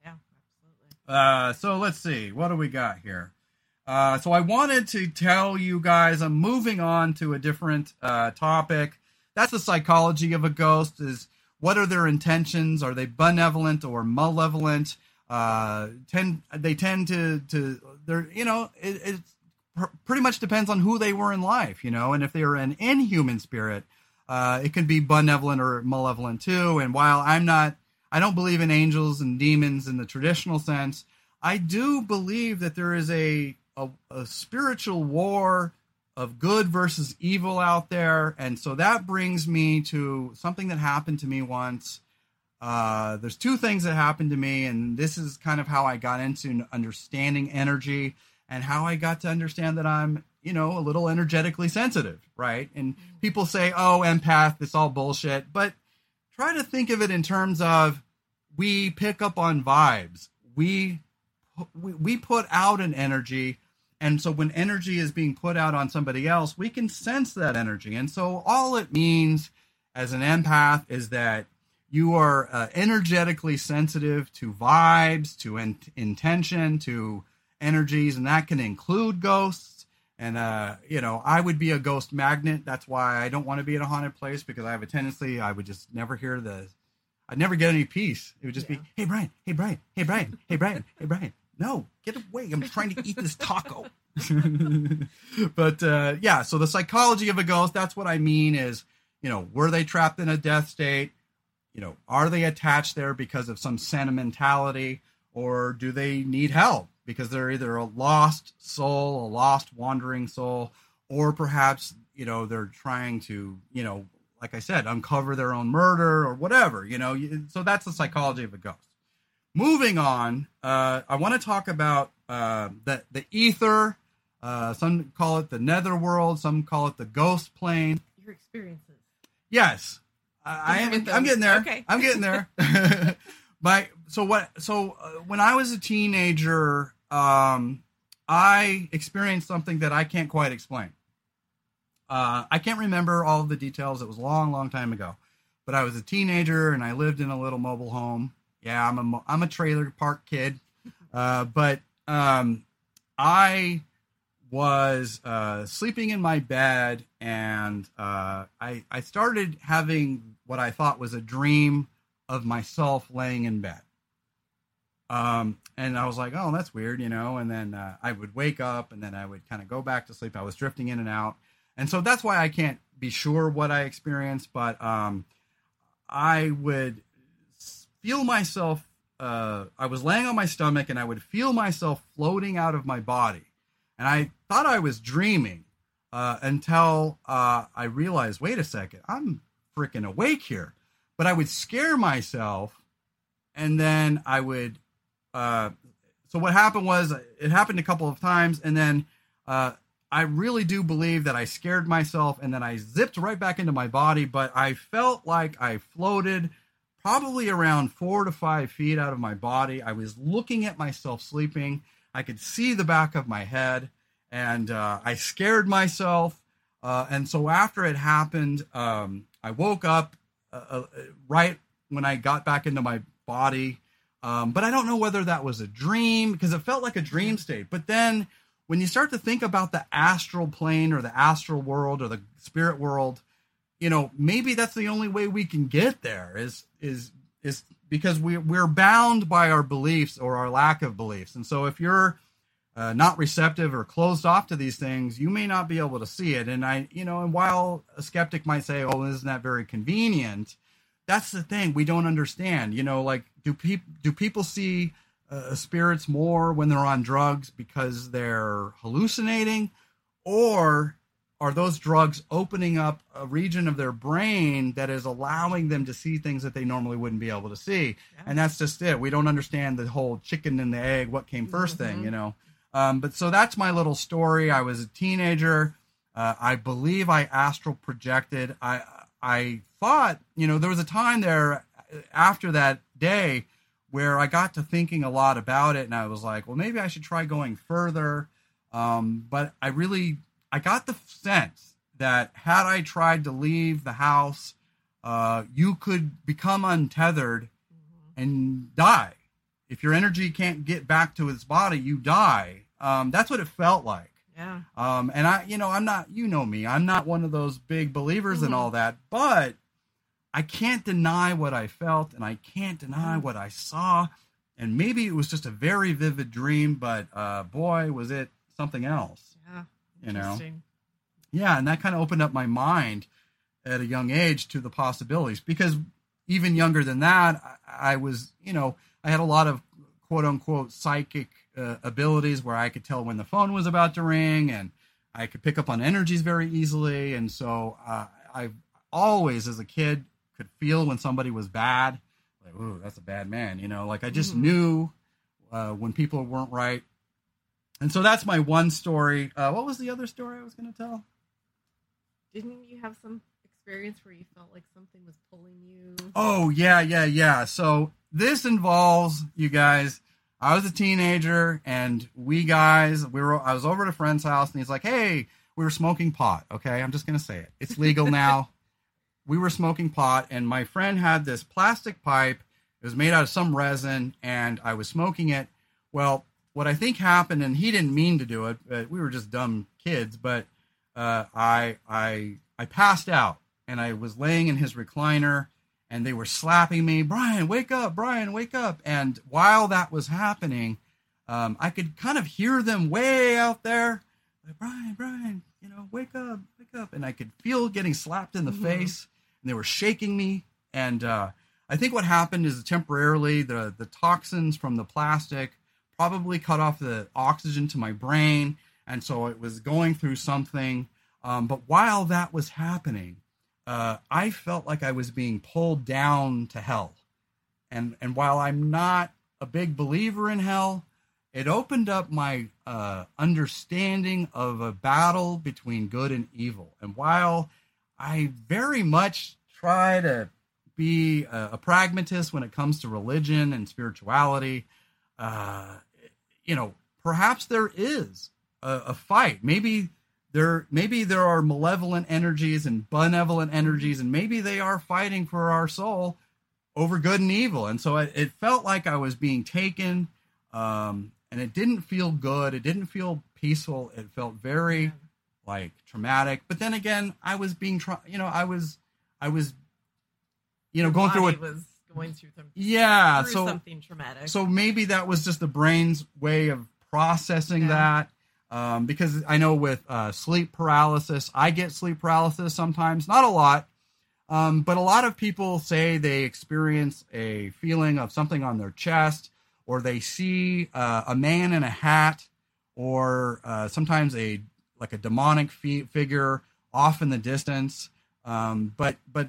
Yeah, absolutely. uh, so let's see. What do we got here? Uh, so i wanted to tell you guys i'm moving on to a different uh, topic. That's the psychology of a ghost is what are their intentions? Are they benevolent or malevolent? Uh, tend they tend to to they're you know it, pr- pretty much depends on who they were in life you know and if they're an inhuman spirit uh, it can be benevolent or malevolent too. And while i'm not i don't believe in angels and demons in the traditional sense i do believe that there is a a, a spiritual war of good versus evil out there. And so that brings me to something that happened to me once. Uh, there's two things that happened to me, and this is kind of how I got into understanding energy and how I got to understand that I'm, you know, a little energetically sensitive, right? And people say, oh, empath, it's all bullshit. But try to think of it in terms of we pick up on vibes. We we, we put out an energy and so when energy is being put out on somebody else, we can sense that energy. And so all it means as an empath is that you are uh, energetically sensitive to vibes, to in- intention, to energies, and that can include ghosts. And, uh, you know, I would be a ghost magnet. That's why I don't want to be in a haunted place because I have a tendency, I would just never hear the, I'd never get any peace. It would just Yeah. be, hey, Brian, hey, Brian, hey, Brian, hey, Brian, hey, Brian. No, get away. I'm trying to eat this taco. but uh, yeah, so the psychology of a ghost, that's what I mean is, you know, were they trapped in a death state? You know, are they attached there because of some sentimentality or do they need help because they're either a lost soul, a lost wandering soul, or perhaps, you know, they're trying to, you know, like I said, uncover their own murder or whatever, you know. So that's the psychology of a ghost. Moving on, uh, I want to talk about uh, the the ether. Uh, some call it the netherworld. Some call it the ghost plane. Your experiences. Yes, I, I am. I'm getting there. Okay. I'm getting there. My so what? So uh, when I was a teenager, um, I experienced something that I can't quite explain. Uh, I can't remember all of the details. It was a long, long time ago. But I was a teenager and I lived in a little mobile home. Yeah, I'm a I'm a trailer park kid. Uh, but um, I was uh, sleeping in my bed and uh, I I started having what I thought was a dream of myself laying in bed. Um, and I was like, oh, that's weird, you know. And then uh, I would wake up, and then I would kind of go back to sleep. I was drifting in and out, and so that's why I can't be sure what I experienced. But um, I would feel myself. Uh, I was laying on my stomach, and I would feel myself floating out of my body, and I thought I was dreaming uh, until uh, I realized, wait a second, I'm freaking awake here. But I would scare myself, and then I would uh, so what happened was it happened a couple of times and then uh, i really do believe that i scared myself and then i zipped right back into my body but i felt like i floated probably around four to five feet out of my body. I was looking at myself sleeping. I could see the back of my head and uh, i scared myself. Uh, and so after it happened um, i woke up uh, uh, right when i got back into my body. Um, but I don't know whether that was a dream because it felt like a dream state. But then when you start to think about the astral plane or the astral world or the spirit world, you know, maybe that's the only way we can get there is is is because we we're bound by our beliefs or our lack of beliefs. And so if you're uh, not receptive or closed off to these things, you may not be able to see it. And I, you know, and while a skeptic might say, "Oh, isn't that very convenient?" that's the thing we don't understand you know like do people do people see uh, spirits more when they're on drugs because they're hallucinating or are those drugs opening up a region of their brain that is allowing them to see things that they normally wouldn't be able to see? Yeah. and that's just it. We don't understand the whole chicken and the egg what came 1st thing Mhm. you know? Um, but so that's my little story. I was a teenager. Uh, i believe i astral projected. I i thought you know there was a time there after that day where i got to thinking a lot about it and i was like well maybe i should try going further. Um, but i really i got the sense that had i tried to leave the house uh, you could become untethered Mm-hmm. and die. If your energy can't get back to its body, you die. Um, that's what it felt like. Yeah. Um, and I, you know, I'm not, you know me, I'm not one of those big believers in Mhm. all that, but I can't deny what I felt and I can't deny Mhm. what I saw. And maybe it was just a very vivid dream, but uh, boy, was it something else. You know? Yeah, and that kind of opened up my mind at a young age to the possibilities because even younger than that, I, I was, you know, I had a lot of quote unquote psychic uh, abilities where I could tell when the phone was about to ring and I could pick up on energies very easily, and so uh, I always, as a kid, could feel when somebody was bad. Like, ooh, that's a bad man, you know. Like I just Mhm. knew uh, when people weren't right, and so that's my one story. Uh, what was the other story I was going to tell? Didn't you have some experience where you felt like something was pulling you? Oh yeah, yeah, yeah. So this involves you guys. I was a teenager, and we guys, we were. I was over at a friend's house, and he's like, "Hey, we were smoking pot." Okay, I'm just gonna say it. It's legal now. we were smoking pot, and my friend had this plastic pipe. It was made out of some resin, and I was smoking it. Well, what I think happened, and he didn't mean to do it, but we were just dumb kids. But uh, I, I, I passed out, and I was laying in his recliner, and they were slapping me, Brian, wake up, Brian, wake up. And while that was happening, um, I could kind of hear them way out there, like, Brian, Brian, you know, wake up, wake up. And I could feel getting slapped in the Mhm. face, and they were shaking me. And uh, I think what happened is temporarily the the toxins from the plastic probably cut off the oxygen to my brain, and so it was going through something. Um, but while that was happening, uh, I felt like I was being pulled down to hell. And and while I'm not a big believer in hell, it opened up my uh, understanding of a battle between good and evil. And while I very much try to be a, a pragmatist when it comes to religion and spirituality, uh, you know, perhaps there is a, a fight. Maybe there maybe there are malevolent energies and benevolent energies, and maybe they are fighting for our soul over good and evil. And so it, it felt like I was being taken, um, and it didn't feel good. It didn't feel peaceful. It felt very like traumatic. But then again, I was being, tra- you know, I was, I was, you know, Your going through it. was going through, some, Yeah. through So something traumatic. so maybe that was just the brain's way of processing Yeah. that. Um, because I know with uh, sleep paralysis, I get sleep paralysis sometimes, not a lot, um, but a lot of people say they experience a feeling of something on their chest, or they see uh, a man in a hat, or uh, sometimes a like a demonic fi- figure off in the distance. Um, but but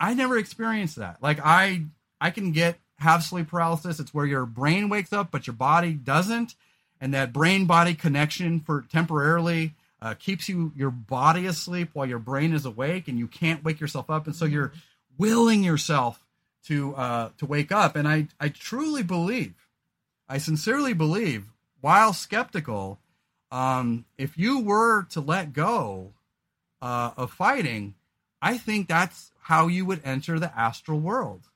I never experienced that. Like I I can get have sleep paralysis. It's where your brain wakes up, but your body doesn't, and that brain body connection for temporarily uh, keeps you your body asleep while your brain is awake, and you can't wake yourself up, and so you're willing yourself to uh, to wake up. And I I truly believe, I sincerely believe, while skeptical, um, if you were to let go uh, of fighting, I think that's how you would enter the astral world.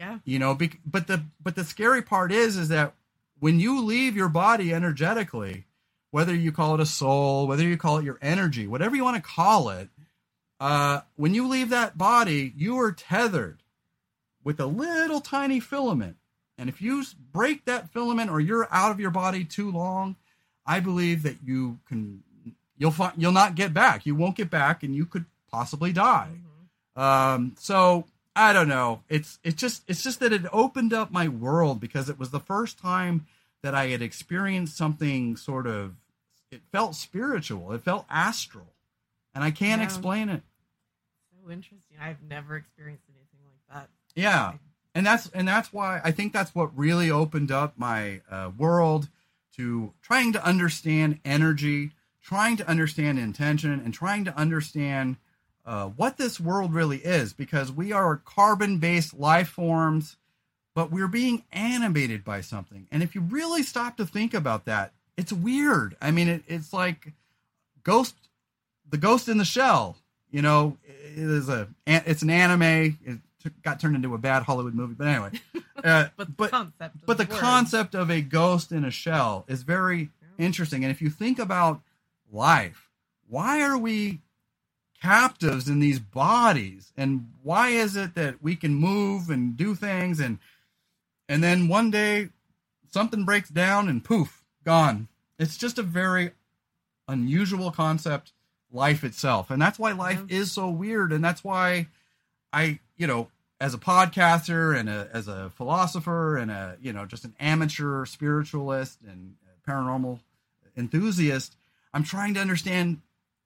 Yeah. you know bec- but the but the scary part is is that when you leave your body energetically whether you call it a soul whether you call it your energy whatever you want to call it uh, when you leave that body you are tethered with a little tiny filament. And if you break that filament or you're out of your body too long i believe that you can you'll find you'll not get back. You won't get back and you could possibly die Mhm. um, so I don't know. It's it's just it's just that it opened up my world because it was the first time that I had experienced something sort of it felt spiritual. It felt astral. And I can't Yeah. explain it. So interesting. I've never experienced anything like that. Yeah. And that's and that's why I think that's what really opened up my uh, world to trying to understand energy, trying to understand intention, and trying to understand uh, what this world really is. Because we are carbon-based life forms, but we're being animated by something. And if you really stop to think about that, it's weird. I mean, it, it's like Ghost, the Ghost in the Shell. You know, it is a it's an anime. It t- got turned into a bad Hollywood movie, but anyway. Uh, But the but concept. of but the words. concept of a ghost in a shell is very Yeah. interesting. And if you think about life, why are we captives in these bodies? And why is it that we can move and do things and and then one day something breaks down and poof, gone. It's just a very unusual concept, life itself. And that's why life Yeah. is so weird. And that's why I, you know, as a podcaster and a, as a philosopher and a, you know, just an amateur spiritualist and paranormal enthusiast, I'm trying to understand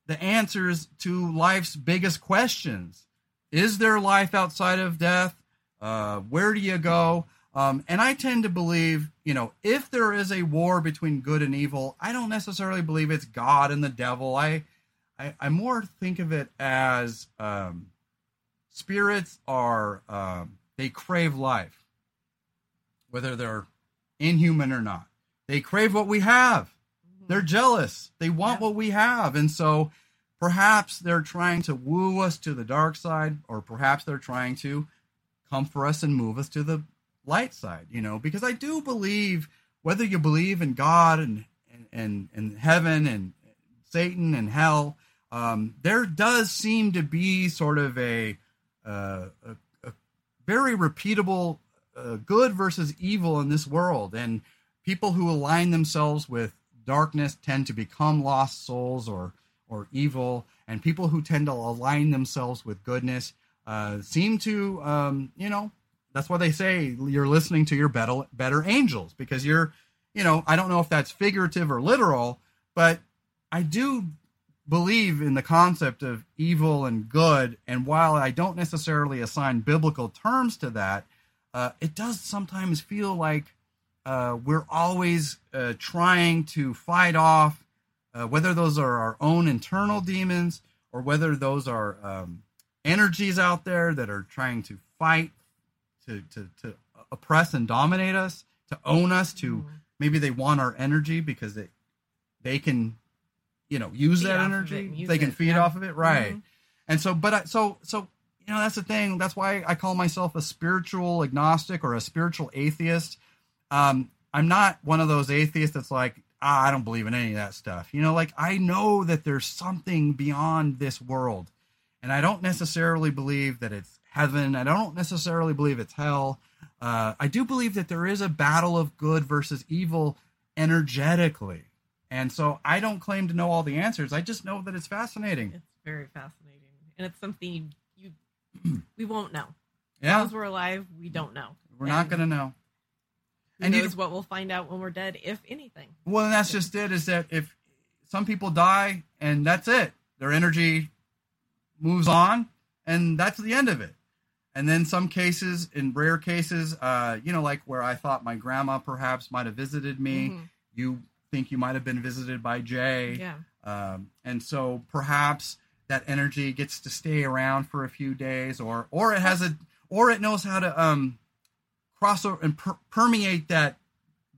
the answers to life's biggest questions. Is there life outside of death? Uh, where do you go? Um, and I tend to believe, you know, if there is a war between good and evil, I don't necessarily believe it's God and the devil. I, I, I more think of it as um, spirits are um, they crave life, whether they're inhuman or not. They crave what we have. They're jealous. They want Yeah. what we have, and so perhaps they're trying to woo us to the dark side, or perhaps they're trying to comfort us and move us to the light side. You know, because I do believe whether you believe in God and and and heaven and Satan and hell, um, there does seem to be sort of a uh, a, a very repeatable uh, good versus evil in this world, and people who align themselves with darkness tend to become lost souls or or evil, and people who tend to align themselves with goodness uh, seem to, um, you know, that's why they say you're listening to your better better angels because you're, you know, I don't know if that's figurative or literal, but I do believe in the concept of evil and good, and while I don't necessarily assign biblical terms to that, uh, it does sometimes feel like uh, we're always uh, trying to fight off uh, whether those are our own internal demons or whether those are um, energies out there that are trying to fight to, to, to oppress and dominate us to own us to Mhm. maybe they want our energy because they they can you know use Feed that it energy use they can it, feed yeah. off of it right Mhm. and so but I, so so you know that's the thing that's why i call myself a spiritual agnostic or a spiritual atheist um i'm not one of those atheists that's like ah, i don't believe in any of that stuff. You know like i know that there's something beyond this world and i don't necessarily believe that it's heaven. I don't necessarily believe it's hell. Uh, i do believe that there is a battle of good versus evil energetically and so i don't claim to know all the answers. I just know that it's fascinating. It's very fascinating, and it's something you, you we won't know. yeah. As we're alive, we don't know. we're not going to know Who and you- knows what we'll find out when we're dead, if anything. Well, and that's just it. Is that if some people die and that's it, their energy moves on, and that's the end of it. And then some cases, in rare cases, uh, you know, like where I thought my grandma perhaps might have visited me, Mhm. you think you might have been visited by Jay, Yeah. um, and so perhaps that energy gets to stay around for a few days, or or it has a, or it knows how to um, cross over and per- permeate that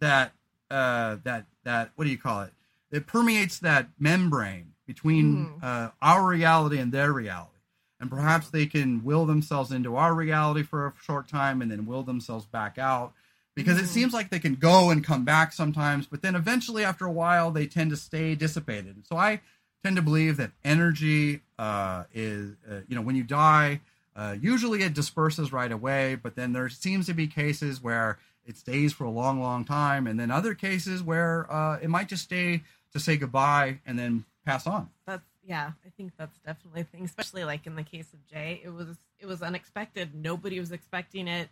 that uh, that that what do you call it? It permeates that membrane between Mhm. uh, our reality and their reality, and perhaps they can will themselves into our reality for a short time and then will themselves back out. Because it Mhm. seems like they can go and come back sometimes, but then eventually, after a while, they tend to stay dissipated. So I tend to believe that energy uh, is, uh, you know, when you die, uh, usually it disperses right away, but then there seems to be cases where it stays for a long, long time, and then other cases where uh, it might just stay to say goodbye and then pass on. That's yeah. I think that's definitely a thing, especially like in the case of Jay. It was it was unexpected. Nobody was expecting it,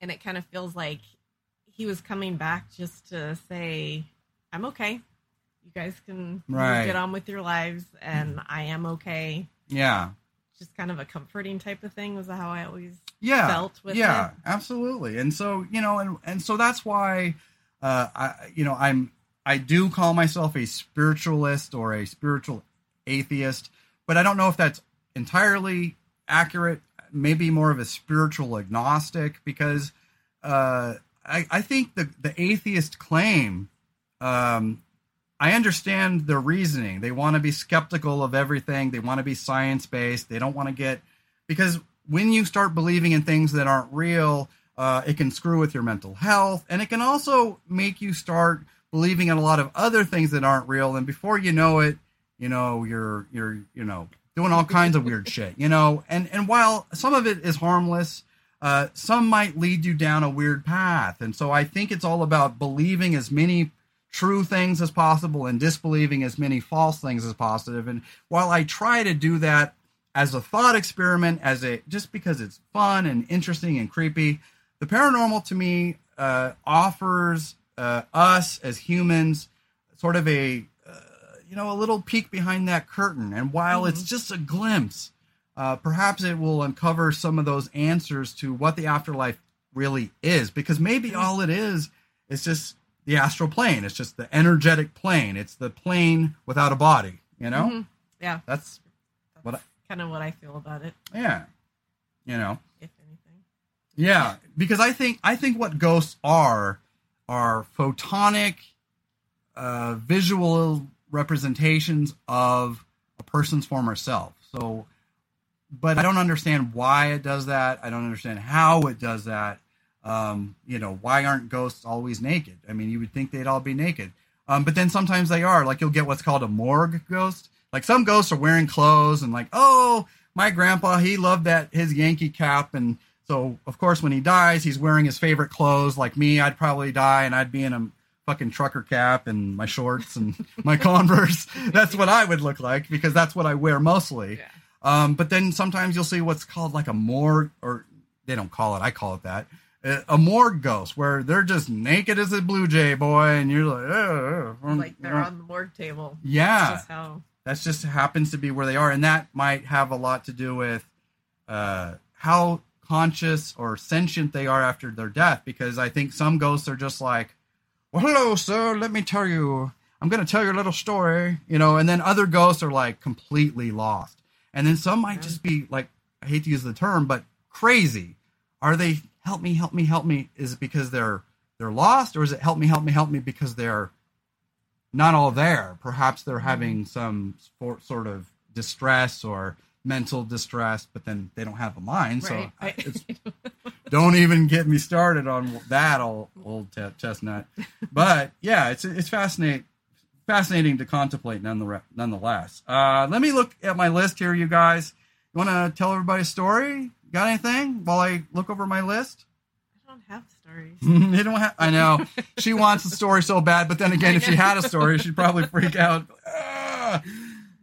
and it kind of feels like he was coming back just to say, "I'm okay. You guys can Right. get on with your lives, and I am okay." Yeah, Just kind of a comforting type of thing was how I always yeah, felt with yeah, it. absolutely. And so you know, and and so that's why, uh, I you know, I'm I do call myself a spiritualist or a spiritual atheist, but I don't know if that's entirely accurate. Maybe more of a spiritual agnostic because uh, I, I think the the atheist claim. Um, I understand their reasoning. They want to be skeptical of everything. They want to be science based. They don't want to get because when you start believing in things that aren't real, uh, it can screw with your mental health, and it can also make you start believing in a lot of other things that aren't real. And before you know it, you know you're you're you know doing all kinds of weird shit. You know, and and while some of it is harmless, uh, some might lead you down a weird path. And so I think it's all about believing as many true things as possible and disbelieving as many false things as possible. And while I try to do that as a thought experiment, as a just because it's fun and interesting and creepy, the paranormal to me uh, offers uh, us as humans sort of a uh, you know a little peek behind that curtain. And while it's just a glimpse, uh, perhaps it will uncover some of those answers to what the afterlife really is. Because maybe all it is is just the astral plane. It's just the energetic plane. It's the plane without a body. You know, Mhm. Yeah, that's what. I, kind of what I feel about it, yeah, you know. if anything. Yeah, because I think I think what ghosts are are photonic, uh, visual representations of a person's former self. So, but I don't understand why it does that. I don't understand how it does that. Um, you know, why aren't ghosts always naked? I mean, you would think they'd all be naked. Um, but then sometimes they are. Like you'll get what's called a morgue ghost. Like some ghosts are wearing clothes and like, oh, my grandpa, he loved that his Yankee cap, and so of course when he dies, he's wearing his favorite clothes. Like me, I'd probably die and I'd be in a fucking trucker cap and my shorts and my Converse. That's what I would look like because that's what I wear mostly. Yeah. Um, but then sometimes you'll see what's called like a morgue, or they don't call it, I call it that, a morgue ghost, where they're just naked as a blue jay boy, and you're like, "Ugh, ugh." Like they're on the morgue table. yeah, That's just how. that's just happens to be where they are, and that might have a lot to do with uh, how conscious or sentient they are after their death. Because I think some ghosts are just like, "Well, hello, sir. Let me tell you. I'm going to tell you a little story," you know. And then other ghosts are like completely lost, and then some might just be like, I hate to use the term, but crazy. Are they help me, help me, help me? Is it because they're they're lost, or is it help me, help me, help me because they're not all there. Perhaps they're having some sort of distress or mental distress, but then they don't have a mind. So Right. I- it's, don't even get me started on that old old te- chestnut. But yeah, it's it's fascinating fascinating to contemplate nonetheless. nonetheless. Uh, let me look at my list here, you guys. You want to tell everybody a story? Got anything while I look over my list? I don't have stories. they don't have. I know she wants a story so bad, but then again, if she had a story, she'd probably freak out. Ah!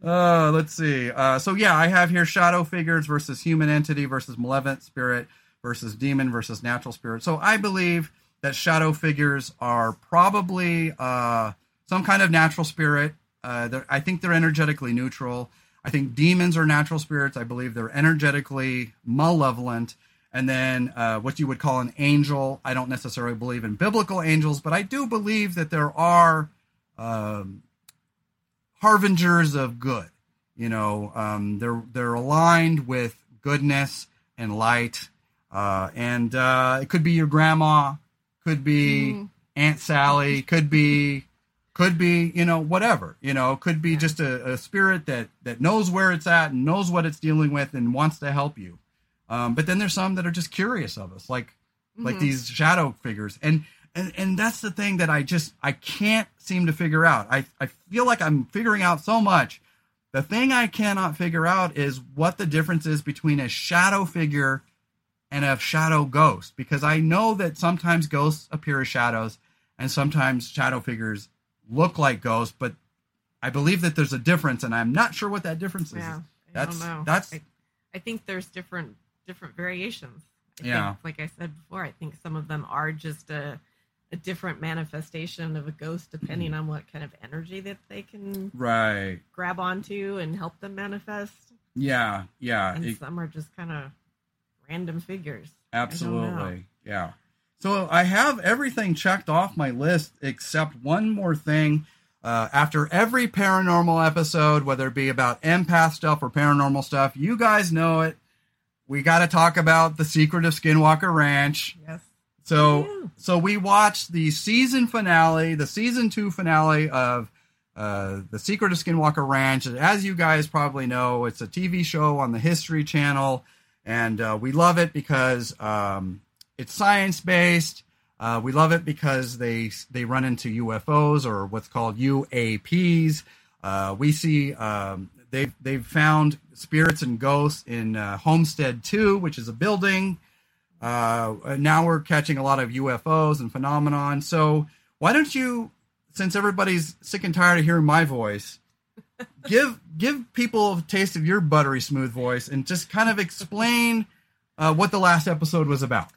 Uh, let's see. Uh, so yeah, I have here shadow figures versus human entity versus malevolent spirit versus demon versus natural spirit. So I believe that shadow figures are probably uh, some kind of natural spirit. Uh, I think they're energetically neutral. I think demons are natural spirits. I believe they're energetically malevolent. And then uh, what you would call an angel. I don't necessarily believe in biblical angels, but I do believe that there are um, harbingers of good. You know, um, they're they're aligned with goodness and light, uh, and uh, it could be your grandma, could be Mhm. Aunt Sally, could be could be you know whatever you know could be just a, a spirit that that knows where it's at and knows what it's dealing with and wants to help you. Um, but then there's some that are just curious of us like like Mhm. these shadow figures. And and and that's the thing that i just i can't seem to figure out. I i feel like i'm figuring out so much. The thing i cannot figure out is what the difference is between a shadow figure and a shadow ghost because i know that sometimes ghosts appear as shadows and sometimes shadow figures look like ghosts but i believe that there's a difference and i'm not sure what that difference is Yeah, I That's- don't know. that's- I, I think there's different different variations. I Yeah. Think, like I said before, I think some of them are just a a different manifestation of a ghost, depending mm-hmm. on what kind of energy that they can right grab onto and help them manifest. yeah yeah And it- some are just kind of random figures. I don't know. Absolutely. Yeah. So I have everything checked off my list except one more thing. Uh, after every paranormal episode, whether it be about empath stuff or paranormal stuff, you guys know it. We got to talk about the secret of Skinwalker Ranch. Yes. So, Yeah. so we watched the season finale, the season two finale of uh, the Secret of Skinwalker Ranch. As you guys probably know, it's a TV show on the History Channel, and uh, we love it because um, it's science based. Uh, we love it because they they run into UFOs or what's called UAPs. Uh, we see um, they've they've found spirits and ghosts in uh, Homestead Two, which is a building. Uh, now we're catching a lot of UFOs and phenomenon. So why don't you, since everybody's sick and tired of hearing my voice, give give people a taste of your buttery smooth voice and just kind of explain uh, what the last episode was about.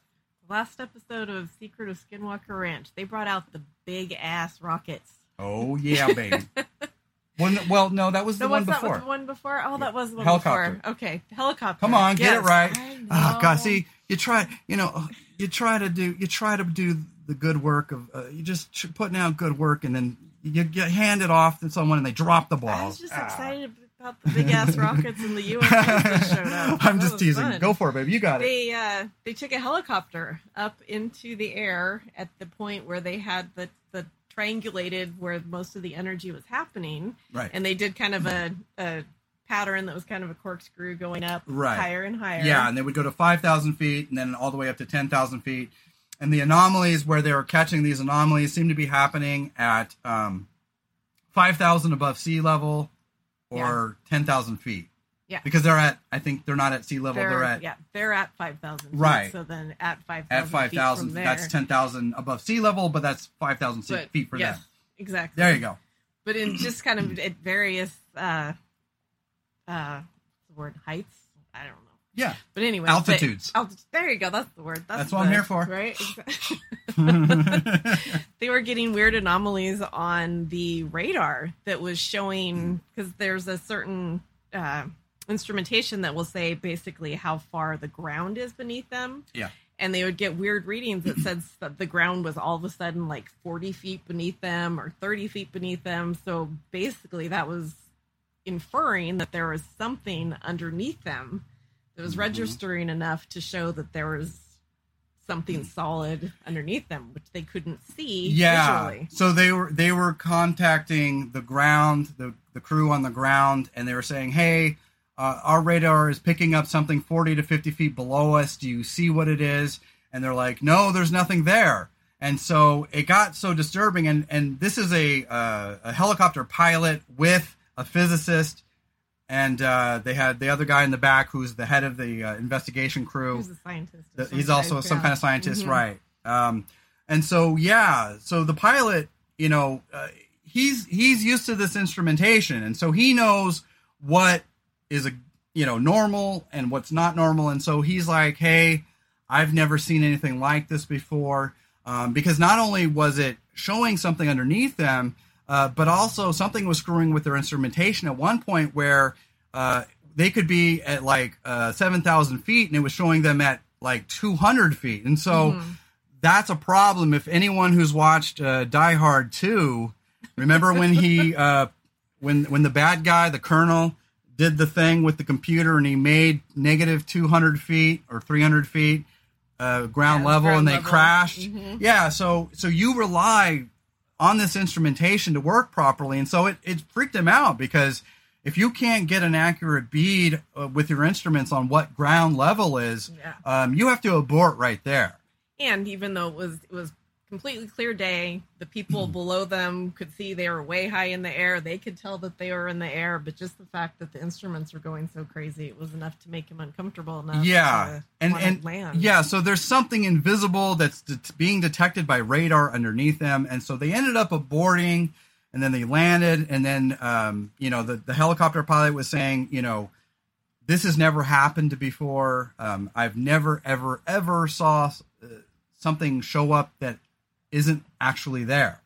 Last episode of Secret of Skinwalker Ranch, they brought out the big ass rockets. Oh yeah, baby. One, well, no, that was the No, one what's that? before. Was the one before? Oh, that was the one Helicopter. before. Okay, helicopter. Come on, get Yes, it right. Oh God, see, you try, you know, you try to do, you try to do the good work of, uh, you just putting out good work, and then you get hand it off to someone, and they drop the ball. I was just Ah. excited about the big ass rockets in the U.S. that showed up. I'm That just teasing. fun. Go for it, baby. You got it. They uh, they took a helicopter up into the air at the point where they had the the triangulated where most of the energy was happening, Right. and they did kind of a, a pattern that was kind of a corkscrew going up Right. higher and higher. Yeah, and they would go to 5,000 feet and then all the way up to 10,000 feet. And the anomalies where they were catching these anomalies seem to be happening at um, 5,000 above sea level or 10,000 feet. Yeah. Because they're at, I think they're not at sea level, They're, they're, at yeah, they're at five thousand. Right. So then at five at 5,000. That's 10,000 above sea level, but that's 5,000 feet for yes, them. Exactly. There you go. But in just kind of at various uh uh the word heights. I don't know. Yeah. But anyway, Altitudes. They, alti- there you go. That's the word. That's, That's what I'm here for. Right. they were getting weird anomalies on the radar that was showing because there's a certain uh, instrumentation that will say basically how far the ground is beneath them. Yeah. And they would get weird readings that said that the ground was all of a sudden like 40 feet beneath them or 30 feet beneath them. So basically, that was inferring that there was something underneath them that was Mhm. registering enough to show that there was something solid underneath them, which they couldn't see yeah visually. so they were they were contacting the ground the the crew on the ground and they were saying hey uh, our radar is picking up something 40 to 50 feet below us do you see what it is and they're like no there's nothing there and so it got so disturbing and and this is a uh, a helicopter pilot with a physicist and uh, they had the other guy in the back who's the head of the uh, investigation crew He was a scientist. the- he's also some kind of scientist, Mhm. right? Um, and so yeah, so the pilot, you know, uh, he's he's used to this instrumentation, and so he knows what is a you know normal and what's not normal, and so he's like, hey, I've never seen anything like this before, um, because not only was it showing something underneath them. Uh, but also something was screwing with their instrumentation at one point where uh, they could be at like uh, 7,000 feet and it was showing them at like 200 feet. And so Mhm. that's a problem. If anyone who's watched uh, Die Hard 2, remember when he, uh, when, when the bad guy, the colonel, did the thing with the computer and he made negative 200 feet or 300 feet uh, ground Yeah, level ground and they level. crashed. Mhm. Yeah, so so you rely on this instrumentation to work properly, and so it, it freaked him out because if you can't get an accurate bead uh, with your instruments on what ground level is, Yeah. um, you have to abort right there. And even though it was it was completely clear day, the people Mm-hmm. below them could see they were way high in the air. They could tell that they were in the air, but just the fact that the instruments were going so crazy, it was enough to make him uncomfortable enough. yeah, to and and land. yeah, so there's something invisible that's det- being detected by radar underneath them, and so they ended up aborting, and then they landed, and then um, you know the the helicopter pilot was saying, you know, this has never happened before. Um, I've never ever ever saw uh, something show up that isn't actually there.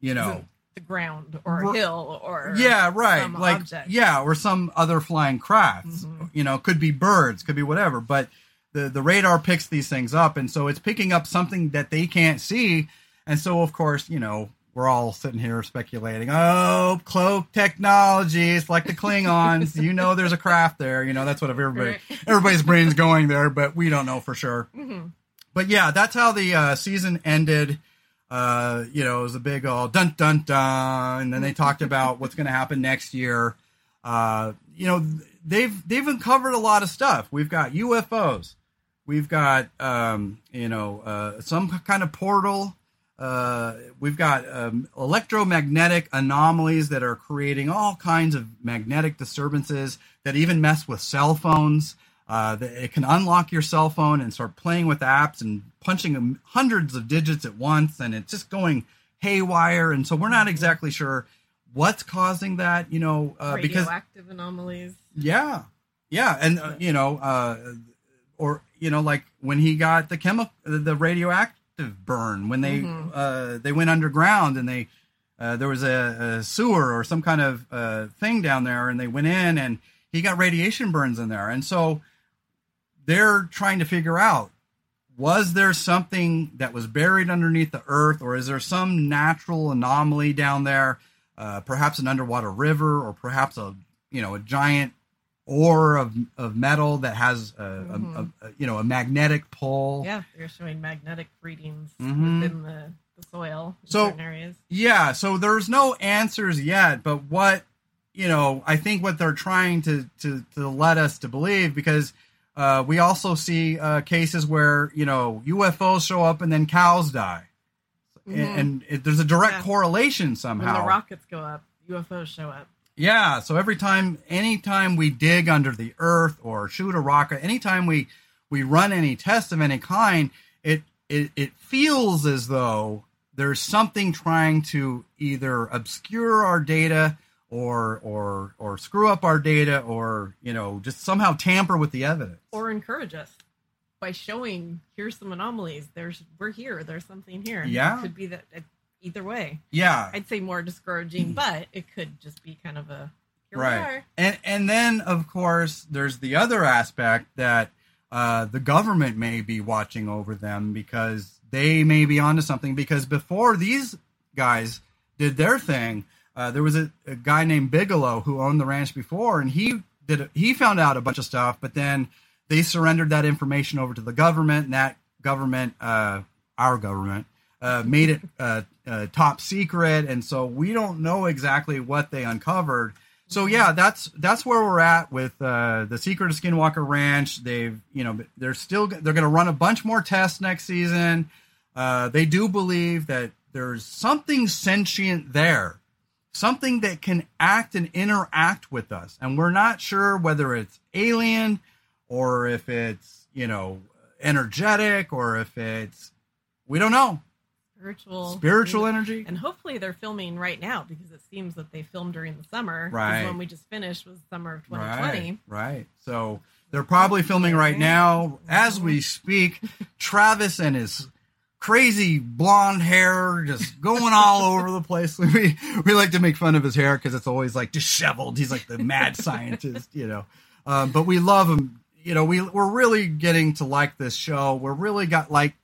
You know, Isn't the ground or a hill or yeah, right. Like object. yeah, or some other flying crafts. Mhm. You know, could be birds, could be whatever. But the the radar picks these things up, and so it's picking up something that they can't see. And so, of course, you know, we're all sitting here speculating. Oh, cloak technology. It's like the Klingons. you know, there's a craft there. You know, that's what everybody Right. everybody's brain's going there, but we don't know for sure. Mhm. But yeah, that's how the uh, season ended. Uh, you know, it was a big all dun dun dun, and then they talked about what's going to happen next year. Uh, you know, they've they've uncovered a lot of stuff. We've got UFOs, we've got um, you know uh, some kind of portal. Uh, we've got um, electromagnetic anomalies that are creating all kinds of magnetic disturbances that even mess with cell phones. Uh, it can unlock your cell phone and start playing with apps and punching hundreds of digits at once, and it's just going haywire. And so we're not exactly sure what's causing that. You know, uh, because radioactive anomalies. yeah, yeah, and uh, you know, uh, or you know, like when he got the chemical, the radioactive burn when they Mhm. uh, they went underground and they uh, there was a, a, sewer or some kind of uh, thing down there, and they went in, and he got radiation burns in there, and so they're trying to figure out was there something that was buried underneath the earth, or is there some natural anomaly down there? Uh, perhaps an underwater river, or perhaps a you know a giant ore of of metal that has a, mm-hmm. a, a, you know a magnetic pull. Yeah, they're showing magnetic readings mm-hmm. within the, the soil in so, certain areas. Yeah, so there's no answers yet, but what you know, I think what they're trying to to to let us to believe because uh, we also see uh, cases where you know UFOs show up and then cows die, mm-hmm. and, and it, there's a direct yeah. correlation somehow. When the rockets go up, UFOs show up. Yeah, so every time, anytime we dig under the earth or shoot a rocket, anytime we we run any test of any kind, it it, it feels as though there's something trying to either obscure our data or or or screw up our data or you know just somehow tamper with the evidence. Or encourage us by showing here's some anomalies. There's we're here. There's something here. Yeah it could be that either way. Yeah. I'd say more discouraging but it could just be kind of a right. and and then of course there's the other aspect that uh, the government may be watching over them because they may be onto something because before these guys did their thing uh, there was a, a, guy named Bigelow who owned the ranch before, and he did a, he found out a bunch of stuff, but then they surrendered that information over to the government, and that government, uh, our government, uh, made it uh, uh, top secret, and so we don't know exactly what they uncovered. So yeah, that's that's where we're at with the secret of Skinwalker Ranch. They've you know they're still they're going to run a bunch more tests next season. they do believe that there's something sentient there something that can act and interact with us. And we're not sure whether it's alien or if it's, you know, energetic or if it's, we don't know. Spiritual. Spiritual energy. And hopefully they're filming right now because it seems that they filmed during the summer. Right. When we just finished was summer of 2020. Right. right. So they're probably filming right now as we speak. Travis and his crazy blonde hair just going all over the place. We we like to make fun of his hair because it's always like disheveled. He's like the mad scientist, you know. Um, but we love him. You know, we we're really getting to like this show. We're really got like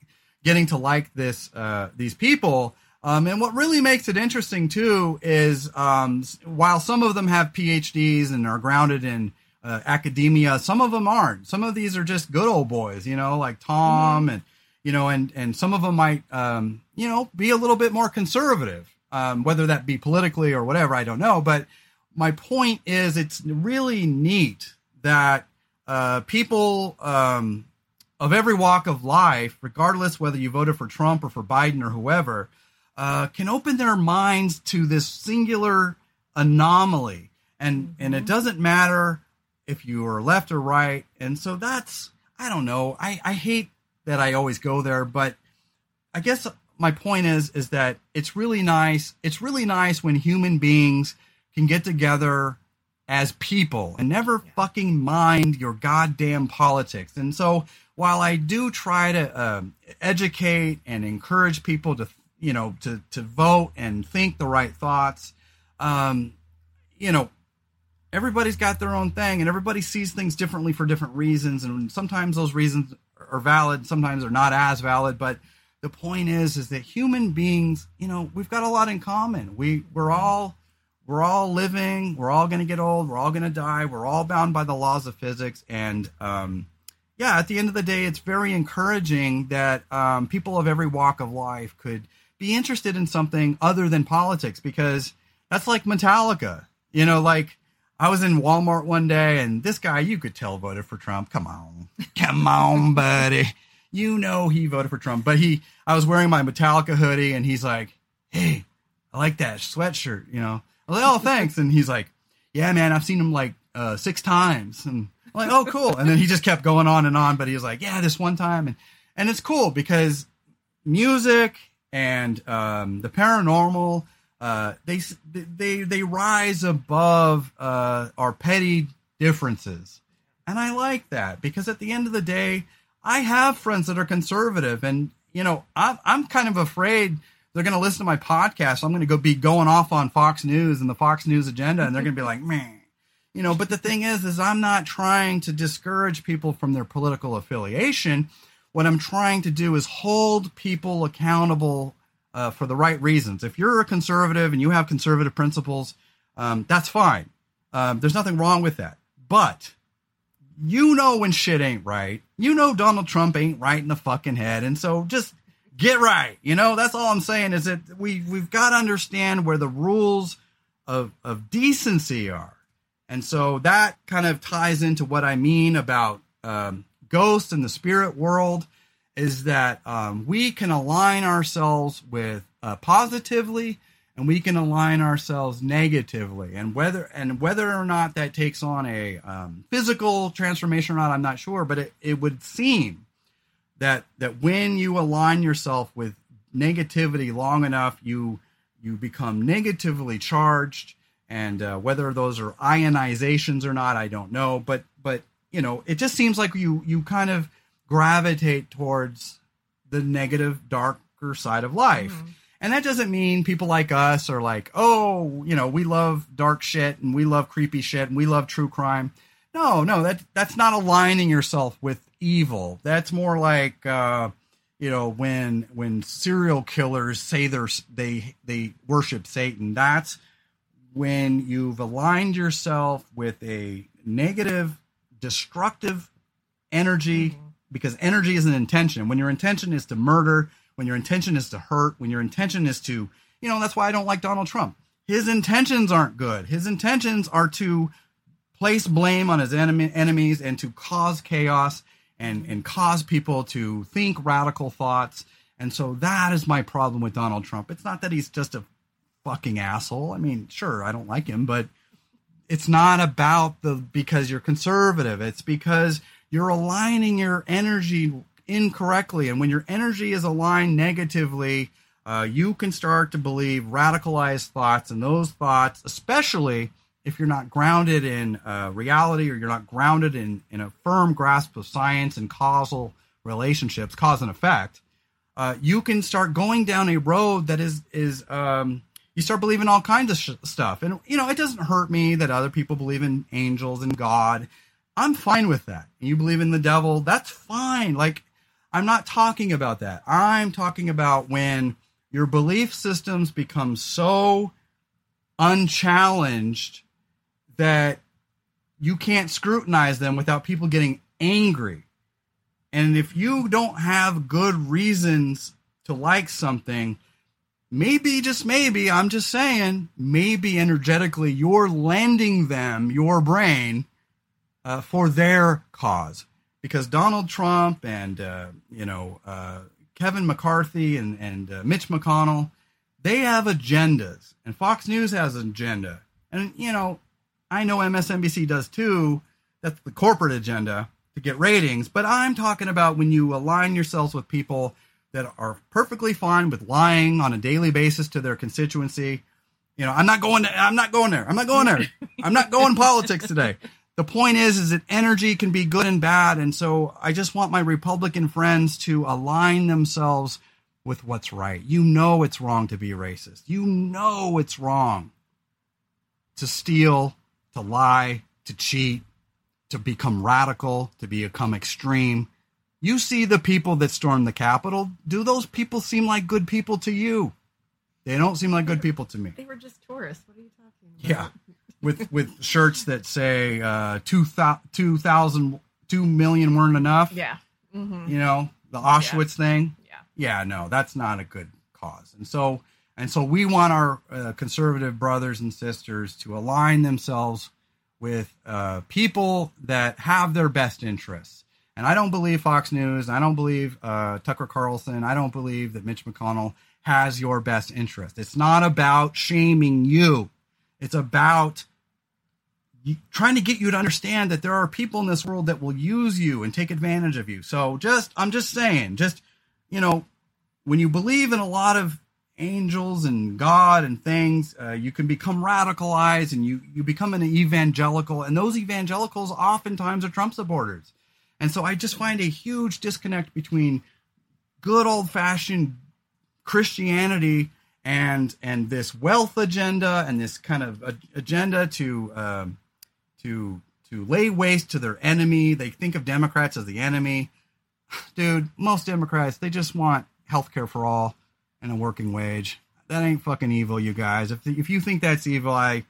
getting to like this uh, these people. Um, and what really makes it interesting too is um, while some of them have PhDs and are grounded in uh, academia, some of them aren't. Some of these are just good old boys, you know, like Tom mm-hmm. and you know, and and some of them might, um, you know, be a little bit more conservative, um, whether that be politically or whatever. I don't know, but my point is, it's really neat that uh, people um, of every walk of life, regardless whether you voted for Trump or for Biden or whoever, uh, can open their minds to this singular anomaly, and mm-hmm. and it mm-hmm. doesn't matter if you are left or right, and so that's I don't know. I I hate that I always go there, but I guess my point is is that it's really nice. It's really nice when human beings can get together as people and never yeah. fucking mind your goddamn politics. And so while I do try to uh, educate and encourage people to you know to to vote and think the right thoughts, um, you know everybody's got their own thing and everybody sees things differently for different reasons and sometimes those reasons are valid, sometimes they're not as valid, but the point is is that human beings, you know, we've got a lot in common. We we're all we're all living, we're all going to get old, we're all going to die, we're all bound by the laws of physics and um yeah, at the end of the day, it's very encouraging that um, people of every walk of life could be interested in something other than politics because that's like Metallica. You know, like I was in Walmart one day and this guy, you could tell, voted for Trump. Come on. Come on, buddy. You know he voted for Trump. But he, I was wearing my Metallica hoodie and he's like, hey, I like that sweatshirt, you know. I was like, oh, thanks. And he's like, yeah, man, I've seen him like uh, six times. And I'm like, oh, cool. And then he just kept going on and on. But he was like, yeah, this one time. And, and it's cool because music and um, the paranormal uh, they they they rise above uh, our petty differences, and I like that because at the end of the day, I have friends that are conservative, and you know I'm I'm kind of afraid they're going to listen to my podcast. I'm going to go be going off on Fox News and the Fox News agenda, and they're going to be like, man, you know. But the thing is, is I'm not trying to discourage people from their political affiliation. What I'm trying to do is hold people accountable uh, for the right reasons. If you're a conservative and you have conservative principles, um, that's fine. Um, there's nothing wrong with that. But you know when shit ain't right. You know Donald Trump ain't right in the fucking head, and so just get right. You know that's all I'm saying is that we we've got to understand where the rules of of decency are, and so that kind of ties into what I mean about um, ghosts in the spirit world. Is that um, we can align ourselves with uh, positively and we can align ourselves negatively. And whether and whether or not that takes on a um, physical transformation or not i'm not sure but it, it would seem that that when you align yourself with negativity long enough you you become negatively charged. And uh, whether those are ionizations or not i don't know. But but you know it just seems like you you kind of gravitate towards the negative darker side of life mm-hmm and that doesn't mean people like us are like, oh, you know, we love dark shit and we love creepy shit and we love true crime. No, no, that that's not aligning yourself with evil. That's more like uh, you know, when when serial killers say they're they they worship Satan. That's when you've aligned yourself with a negative, destructive energy, mm-hmm. Because energy is an intention. When your intention is to murder, when your intention is to hurt, when your intention is to, you know, that's why I don't like Donald Trump. His intentions aren't good. His intentions are to place blame on his enemy, enemies and to cause chaos and, and cause people to think radical thoughts. And so that is my problem with Donald Trump. It's not that he's just a fucking asshole. I mean, sure, I don't like him, but it's not about the because you're conservative. It's because you're aligning your energy incorrectly. And when your energy is aligned negatively, uh, you can start to believe radicalized thoughts, and those thoughts, especially if you're not grounded in uh, reality or you're not grounded in, in a firm grasp of science and causal relationships, cause and effect, uh, you can start going down a road that is is um, you start believing all kinds of sh- stuff. And you know, it doesn't hurt me that other people believe in angels and God. I'm fine with that. You believe in the devil, that's fine. Like I'm not talking about that. I'm talking about when your belief systems become so unchallenged that you can't scrutinize them without people getting angry. And if you don't have good reasons to like something, maybe, just maybe, I'm just saying, maybe energetically you're lending them your brain uh, for their cause because Donald Trump and uh, you know uh, Kevin McCarthy and and uh, Mitch McConnell, they have agendas, and Fox News has an agenda, and you know I know MSNBC does too. That's the corporate agenda to get ratings, but I'm talking about when you align yourselves with people that are perfectly fine with lying on a daily basis to their constituency. You know, I'm not going. To, I'm not going there. I'm not going there. I'm not going politics today the point is is that energy can be good and bad and so i just want my republican friends to align themselves with what's right. You know it's wrong to be racist. You know it's wrong to steal to lie to cheat to become radical to become extreme. You see the people that stormed the capitol. Do those people seem like good people to you? They don't seem like good people to me. they were just tourists. What are you talking about? Yeah with with shirts that say uh, two thousand two million weren't enough. Yeah. Mm-hmm. You know the Auschwitz yeah. thing. Yeah. Yeah. No, that's not a good cause. And so and so we want our uh, conservative brothers and sisters to align themselves with uh, people that have their best interests. And I don't believe Fox News. I don't believe uh, Tucker Carlson. I don't believe that Mitch McConnell has your best interest. It's not about shaming you. It's about trying to get you to understand that there are people in this world that will use you and take advantage of you. So just, I'm just saying, just, you know, when you believe in a lot of angels and God and things, uh, you can become radicalized and you, you become an evangelical. And those evangelicals oftentimes are Trump supporters. And so I just find a huge disconnect between good old fashioned Christianity and and this wealth agenda and this kind of agenda to um, to to lay waste to their enemy. They think of Democrats as the enemy. Dude, most Democrats they just want health care for all and a working wage. That ain't fucking evil, you guys. If if you think that's evil, I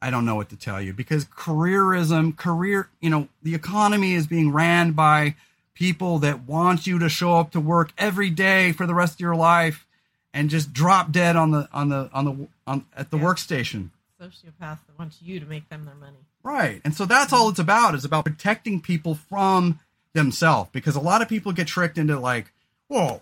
I don't know what to tell you because careerism, career, you know, the economy is being ran by people that want you to show up to work every day for the rest of your life and just drop dead on the on the on the on at the Yeah. workstation. Sociopaths that want you to make them their money. Right. And so that's all it's about is about protecting people from themselves because a lot of people get tricked into like, whoa,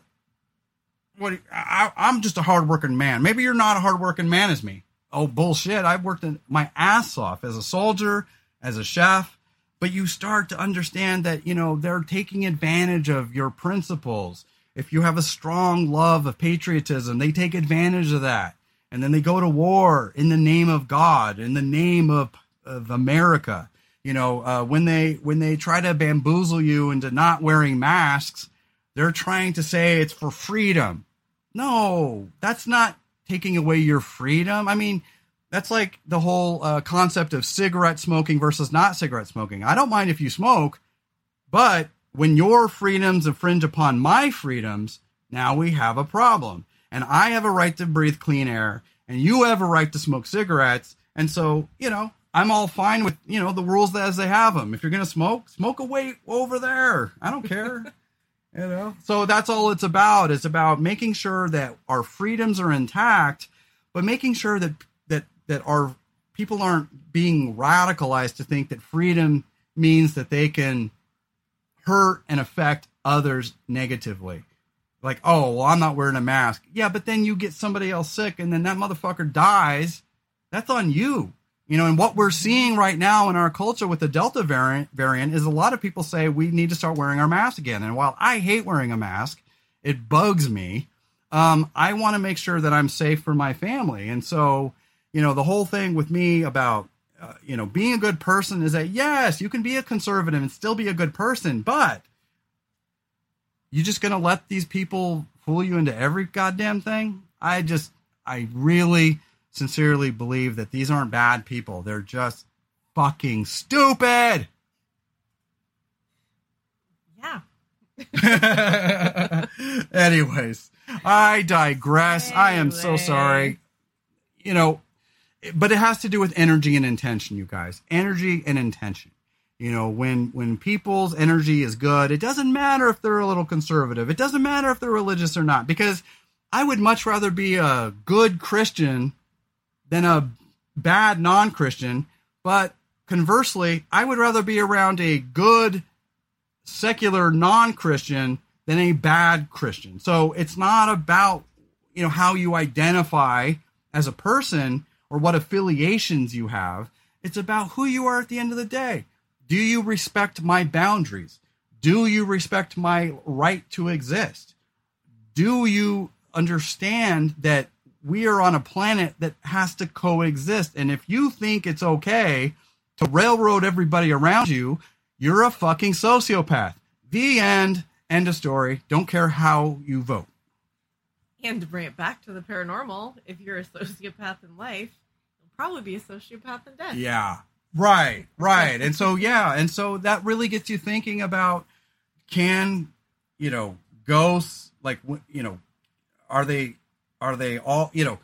what? I, I'm just a hardworking man. Maybe you're not a hardworking man as me. Oh, bullshit. I've worked my ass off as a soldier, as a chef. But you start to understand that, you know, they're taking advantage of your principles. If you have a strong love of patriotism, they take advantage of that. And then they go to war in the name of God, in the name of, of America. You know, uh, when they when they try to bamboozle you into not wearing masks, they're trying to say it's for freedom. No, that's not taking away your freedom. I mean, that's like the whole uh, concept of cigarette smoking versus not cigarette smoking. I don't mind if you smoke, but when your freedoms infringe upon my freedoms, now we have a problem. And I have a right to breathe clean air, and you have a right to smoke cigarettes. And so, you know, I'm all fine with, you know, the rules as they have them. If you're to smoke, smoke away over there. I don't care. you know so that's all it's about it's about making sure that our freedoms are intact but making sure that that that our people aren't being radicalized to think that freedom means that they can hurt and affect others negatively like oh well i'm not wearing a mask yeah but then you get somebody else sick and then that motherfucker dies that's on you you know and what we're seeing right now in our culture with the delta variant variant is a lot of people say we need to start wearing our masks again. And while i hate wearing a mask it bugs me. Um, i want to make sure that i'm safe for my family. And so you know the whole thing with me about uh, you know being a good person is that yes you can be a conservative and still be a good person but you just gonna let these people fool you into every goddamn thing? I just i really sincerely believe that these aren't bad people. They're just fucking stupid. Yeah. anyways i digress. I am so sorry. You know but it has to do with energy and intention you guys. Energy and intention. You know when when people's energy is good it doesn't matter if they're a little conservative. It doesn't matter if they're religious or not because i would much rather be a good christian than a bad non-christian but conversely i would rather be around a good secular non-christian than a bad christian. So it's not about you know how you identify as a person or what affiliations you have. It's about who you are at the end of the day. Do you respect my boundaries? Do you respect my right to exist? Do you understand that we are on a planet that has to coexist. And if you think it's okay to railroad everybody around you you're a fucking sociopath. The end. End of story. Don't care how you vote. And to bring it back to the paranormal, if you're a sociopath in life, you'll probably be a sociopath in death. Yeah. Right, right. And so yeah, and so that really gets you thinking about can, you know, ghosts like you know, are they are they all, you know,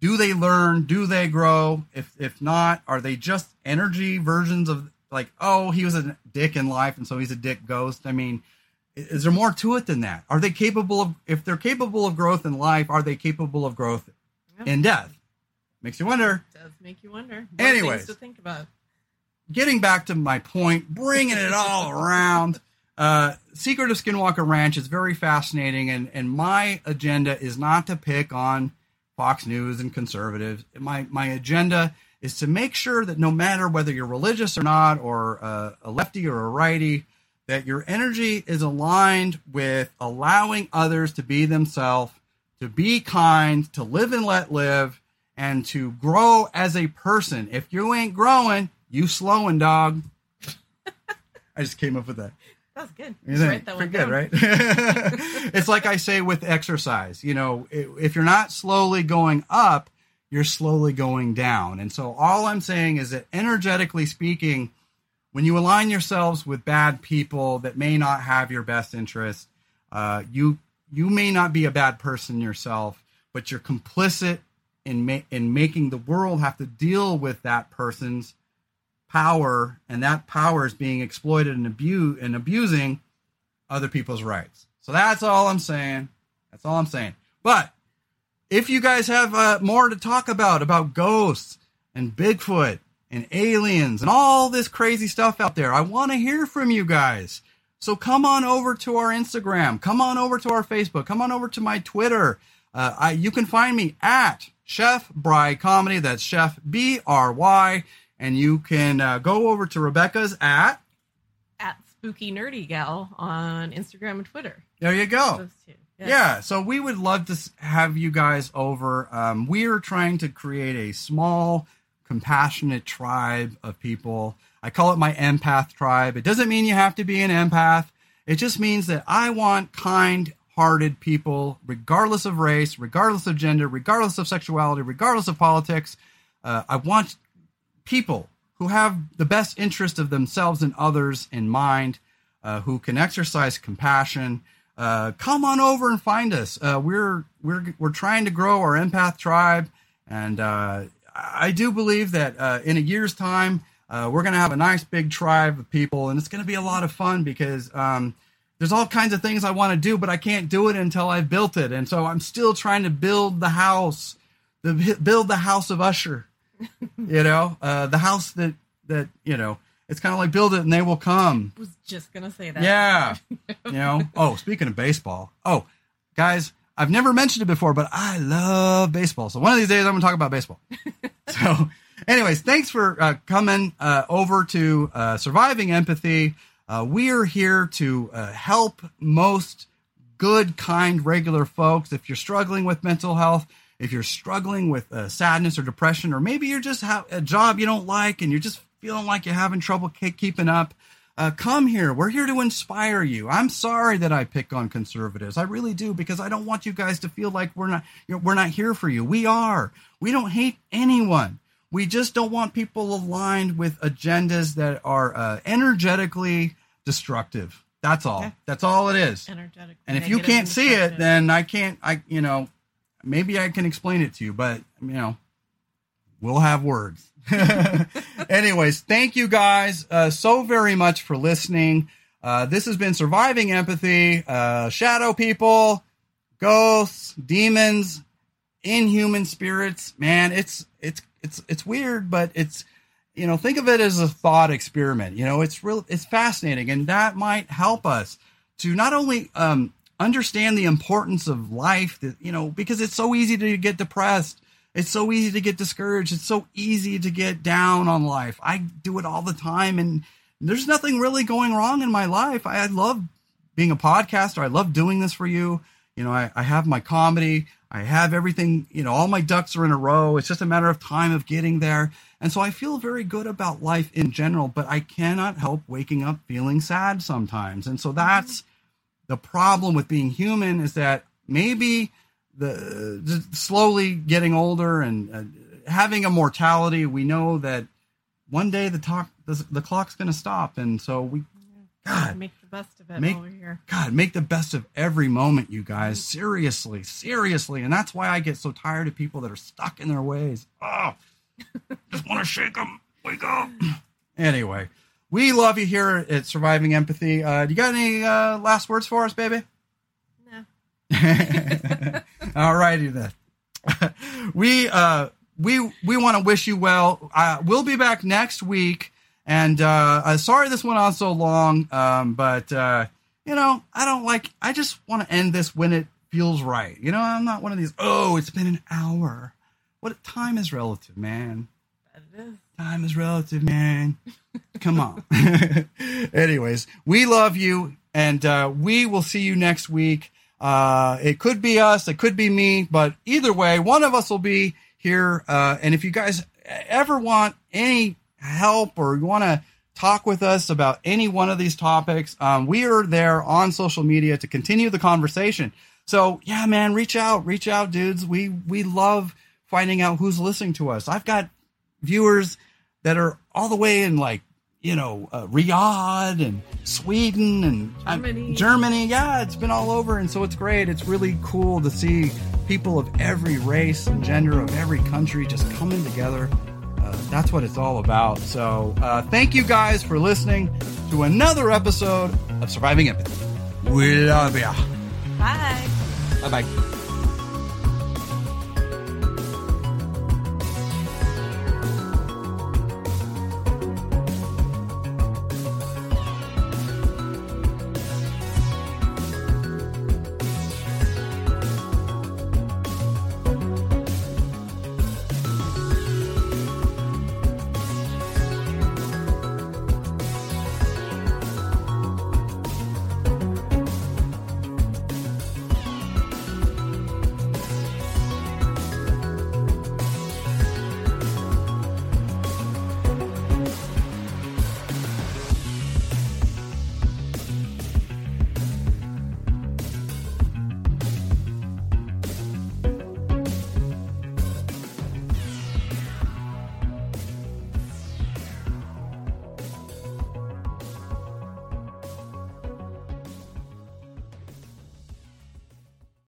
do they learn, do they grow? If if not, are they just energy versions of like, oh, he was a dick in life and so he's a dick ghost? I mean, is there more to it than that? Are they capable of if they're capable of growth in life, are they capable of growth Yeah. in death? Makes you wonder. It does make you wonder. More Anyways. to think about. getting back to my point, bringing it all around. Uh, Secret of Skinwalker Ranch is very fascinating, and, and my agenda is not to pick on Fox News and conservatives. My my agenda is to make sure that no matter whether you're religious or not, or uh, a lefty or a righty, that your energy is aligned with allowing others to be themselves, to be kind, to live and let live, and to grow as a person. If you ain't growing, you slowing, dog. I just came up with that. That's good. Think? write that Pretty good, right? it's it's like I say with exercise. You know, if you're not slowly going up, you're slowly going down. And so all I'm saying is that energetically speaking, when you align yourselves with bad people that may not have your best interest, uh, you you may not be a bad person yourself, but you're complicit in ma- in making the world have to deal with that person's power, and that power is being exploited and abuse and abusing other people's rights. So that's all I'm saying. That's all I'm saying. But if you guys have uh, more to talk about about ghosts and Bigfoot and aliens and all this crazy stuff out there, I want to hear from you guys. So come on over to our Instagram, come on over to our Facebook, come on over to my Twitter. Uh, I, you can find me at Chef Bry Comedy. That's Chef B R Y, and you can uh, go over to Rebecca's at at Spooky Nerdy Gal on Instagram and Twitter. There you go. Those two. Yes. Yeah, so we would love to have you guys over. Um, we are trying to create a small, compassionate tribe of people. I call it my empath tribe. It doesn't mean you have to be an empath. It just means that I want kind hearted people, regardless of race, regardless of gender, regardless of sexuality, regardless of politics. Uh, I want people who have the best interest of themselves and others in mind, uh, who can exercise compassion uh, come on over and find us. Uh, we're we're we're trying to grow our empath tribe, and uh, I do believe that uh, in a year's time uh, we're going to have a nice big tribe of people, and it's going to be a lot of fun because um, there's all kinds of things I want to do, but I can't do it until I've built it, and so I'm still trying to build the house, the build the house of Usher, you know, uh, the house that that you know it's kind of like build it and they will come. I was just gonna say that. Yeah. you know. Oh, speaking of baseball. Oh, guys, I've never mentioned it before, but I love baseball. So one of these days I'm gonna talk about baseball. so, anyways, thanks for uh, coming uh, over to uh, Surviving Empathy. Uh, we are here to uh, help most good, kind, regular folks. If you're struggling with mental health, if you're struggling with uh, sadness or depression, or maybe you're just have a job you don't like and you're just feeling like you're having trouble keeping up, uh, come here. We're here to inspire you. I'm sorry that I pick on conservatives. I really do because I don't want you guys to feel like we're not you know, we're not here for you. We are. We don't hate anyone. We just don't want people aligned with agendas that are uh, energetically destructive. That's all. Okay. That's all it is. Energetic. And if you can't see it, then I can't. I you know maybe I can explain it to you, but you know we'll have words. Anyways, thank you guys uh, so very much for listening. Uh, this has been Surviving Empathy, uh, Shadow People, Ghosts, Demons, Inhuman Spirits. Man, it's it's it's it's weird, but it's you know think of it as a thought experiment. You know, it's real, it's fascinating, and that might help us to not only um, understand the importance of life. That you know, because it's so easy to get depressed it's so easy to get discouraged. It's so easy to get down on life. I do it all the time, and there's nothing really going wrong in my life. I, I love being a podcaster. I love doing this for you. You know, I, I have my comedy. I have everything, you know, all my ducks are in a row. It's just a matter of time of getting there. And so I feel very good about life in general, but I cannot help waking up feeling sad sometimes. And so that's the problem with being human is that maybe the slowly getting older and uh, having a mortality, we know that one day the talk the, the clock's going to stop, and so we God make the best of it make, over here. God, make the best of every moment, you guys. Seriously, seriously, and that's why I get so tired of people that are stuck in their ways. Oh, just want to shake them. Wake up. anyway, we love you here at Surviving Empathy. Uh, do you got any uh, last words for us, baby? No. All righty then. we uh, we we want to wish you well. Uh, we'll be back next week, and uh, uh, sorry this went on so long, um, but uh, you know I don't like. I just want to end this when it feels right. You know, I'm not one of these. Oh, it's been an hour. What time is relative, man. Time is relative, man. Come on. Anyways, we love you, and uh, we will see you next week. Uh, it could be us, it could be me, but either way, one of us will be here. Uh, and if you guys ever want any help or you want to talk with us about any one of these topics, um, we are there on social media to continue the conversation. So yeah, man, reach out, reach out, dudes. We we love finding out who's listening to us. I've got viewers that are all the way in like you know uh, Riyadh and Sweden and uh, Germany. Germany. Yeah, it's been all over, and so it's great. It's really cool to see people of every race and gender of every country just coming together. Uh, that's what it's all about. So uh, thank you guys for listening to another episode of Surviving Empathy. We love ya. Bye. Bye bye.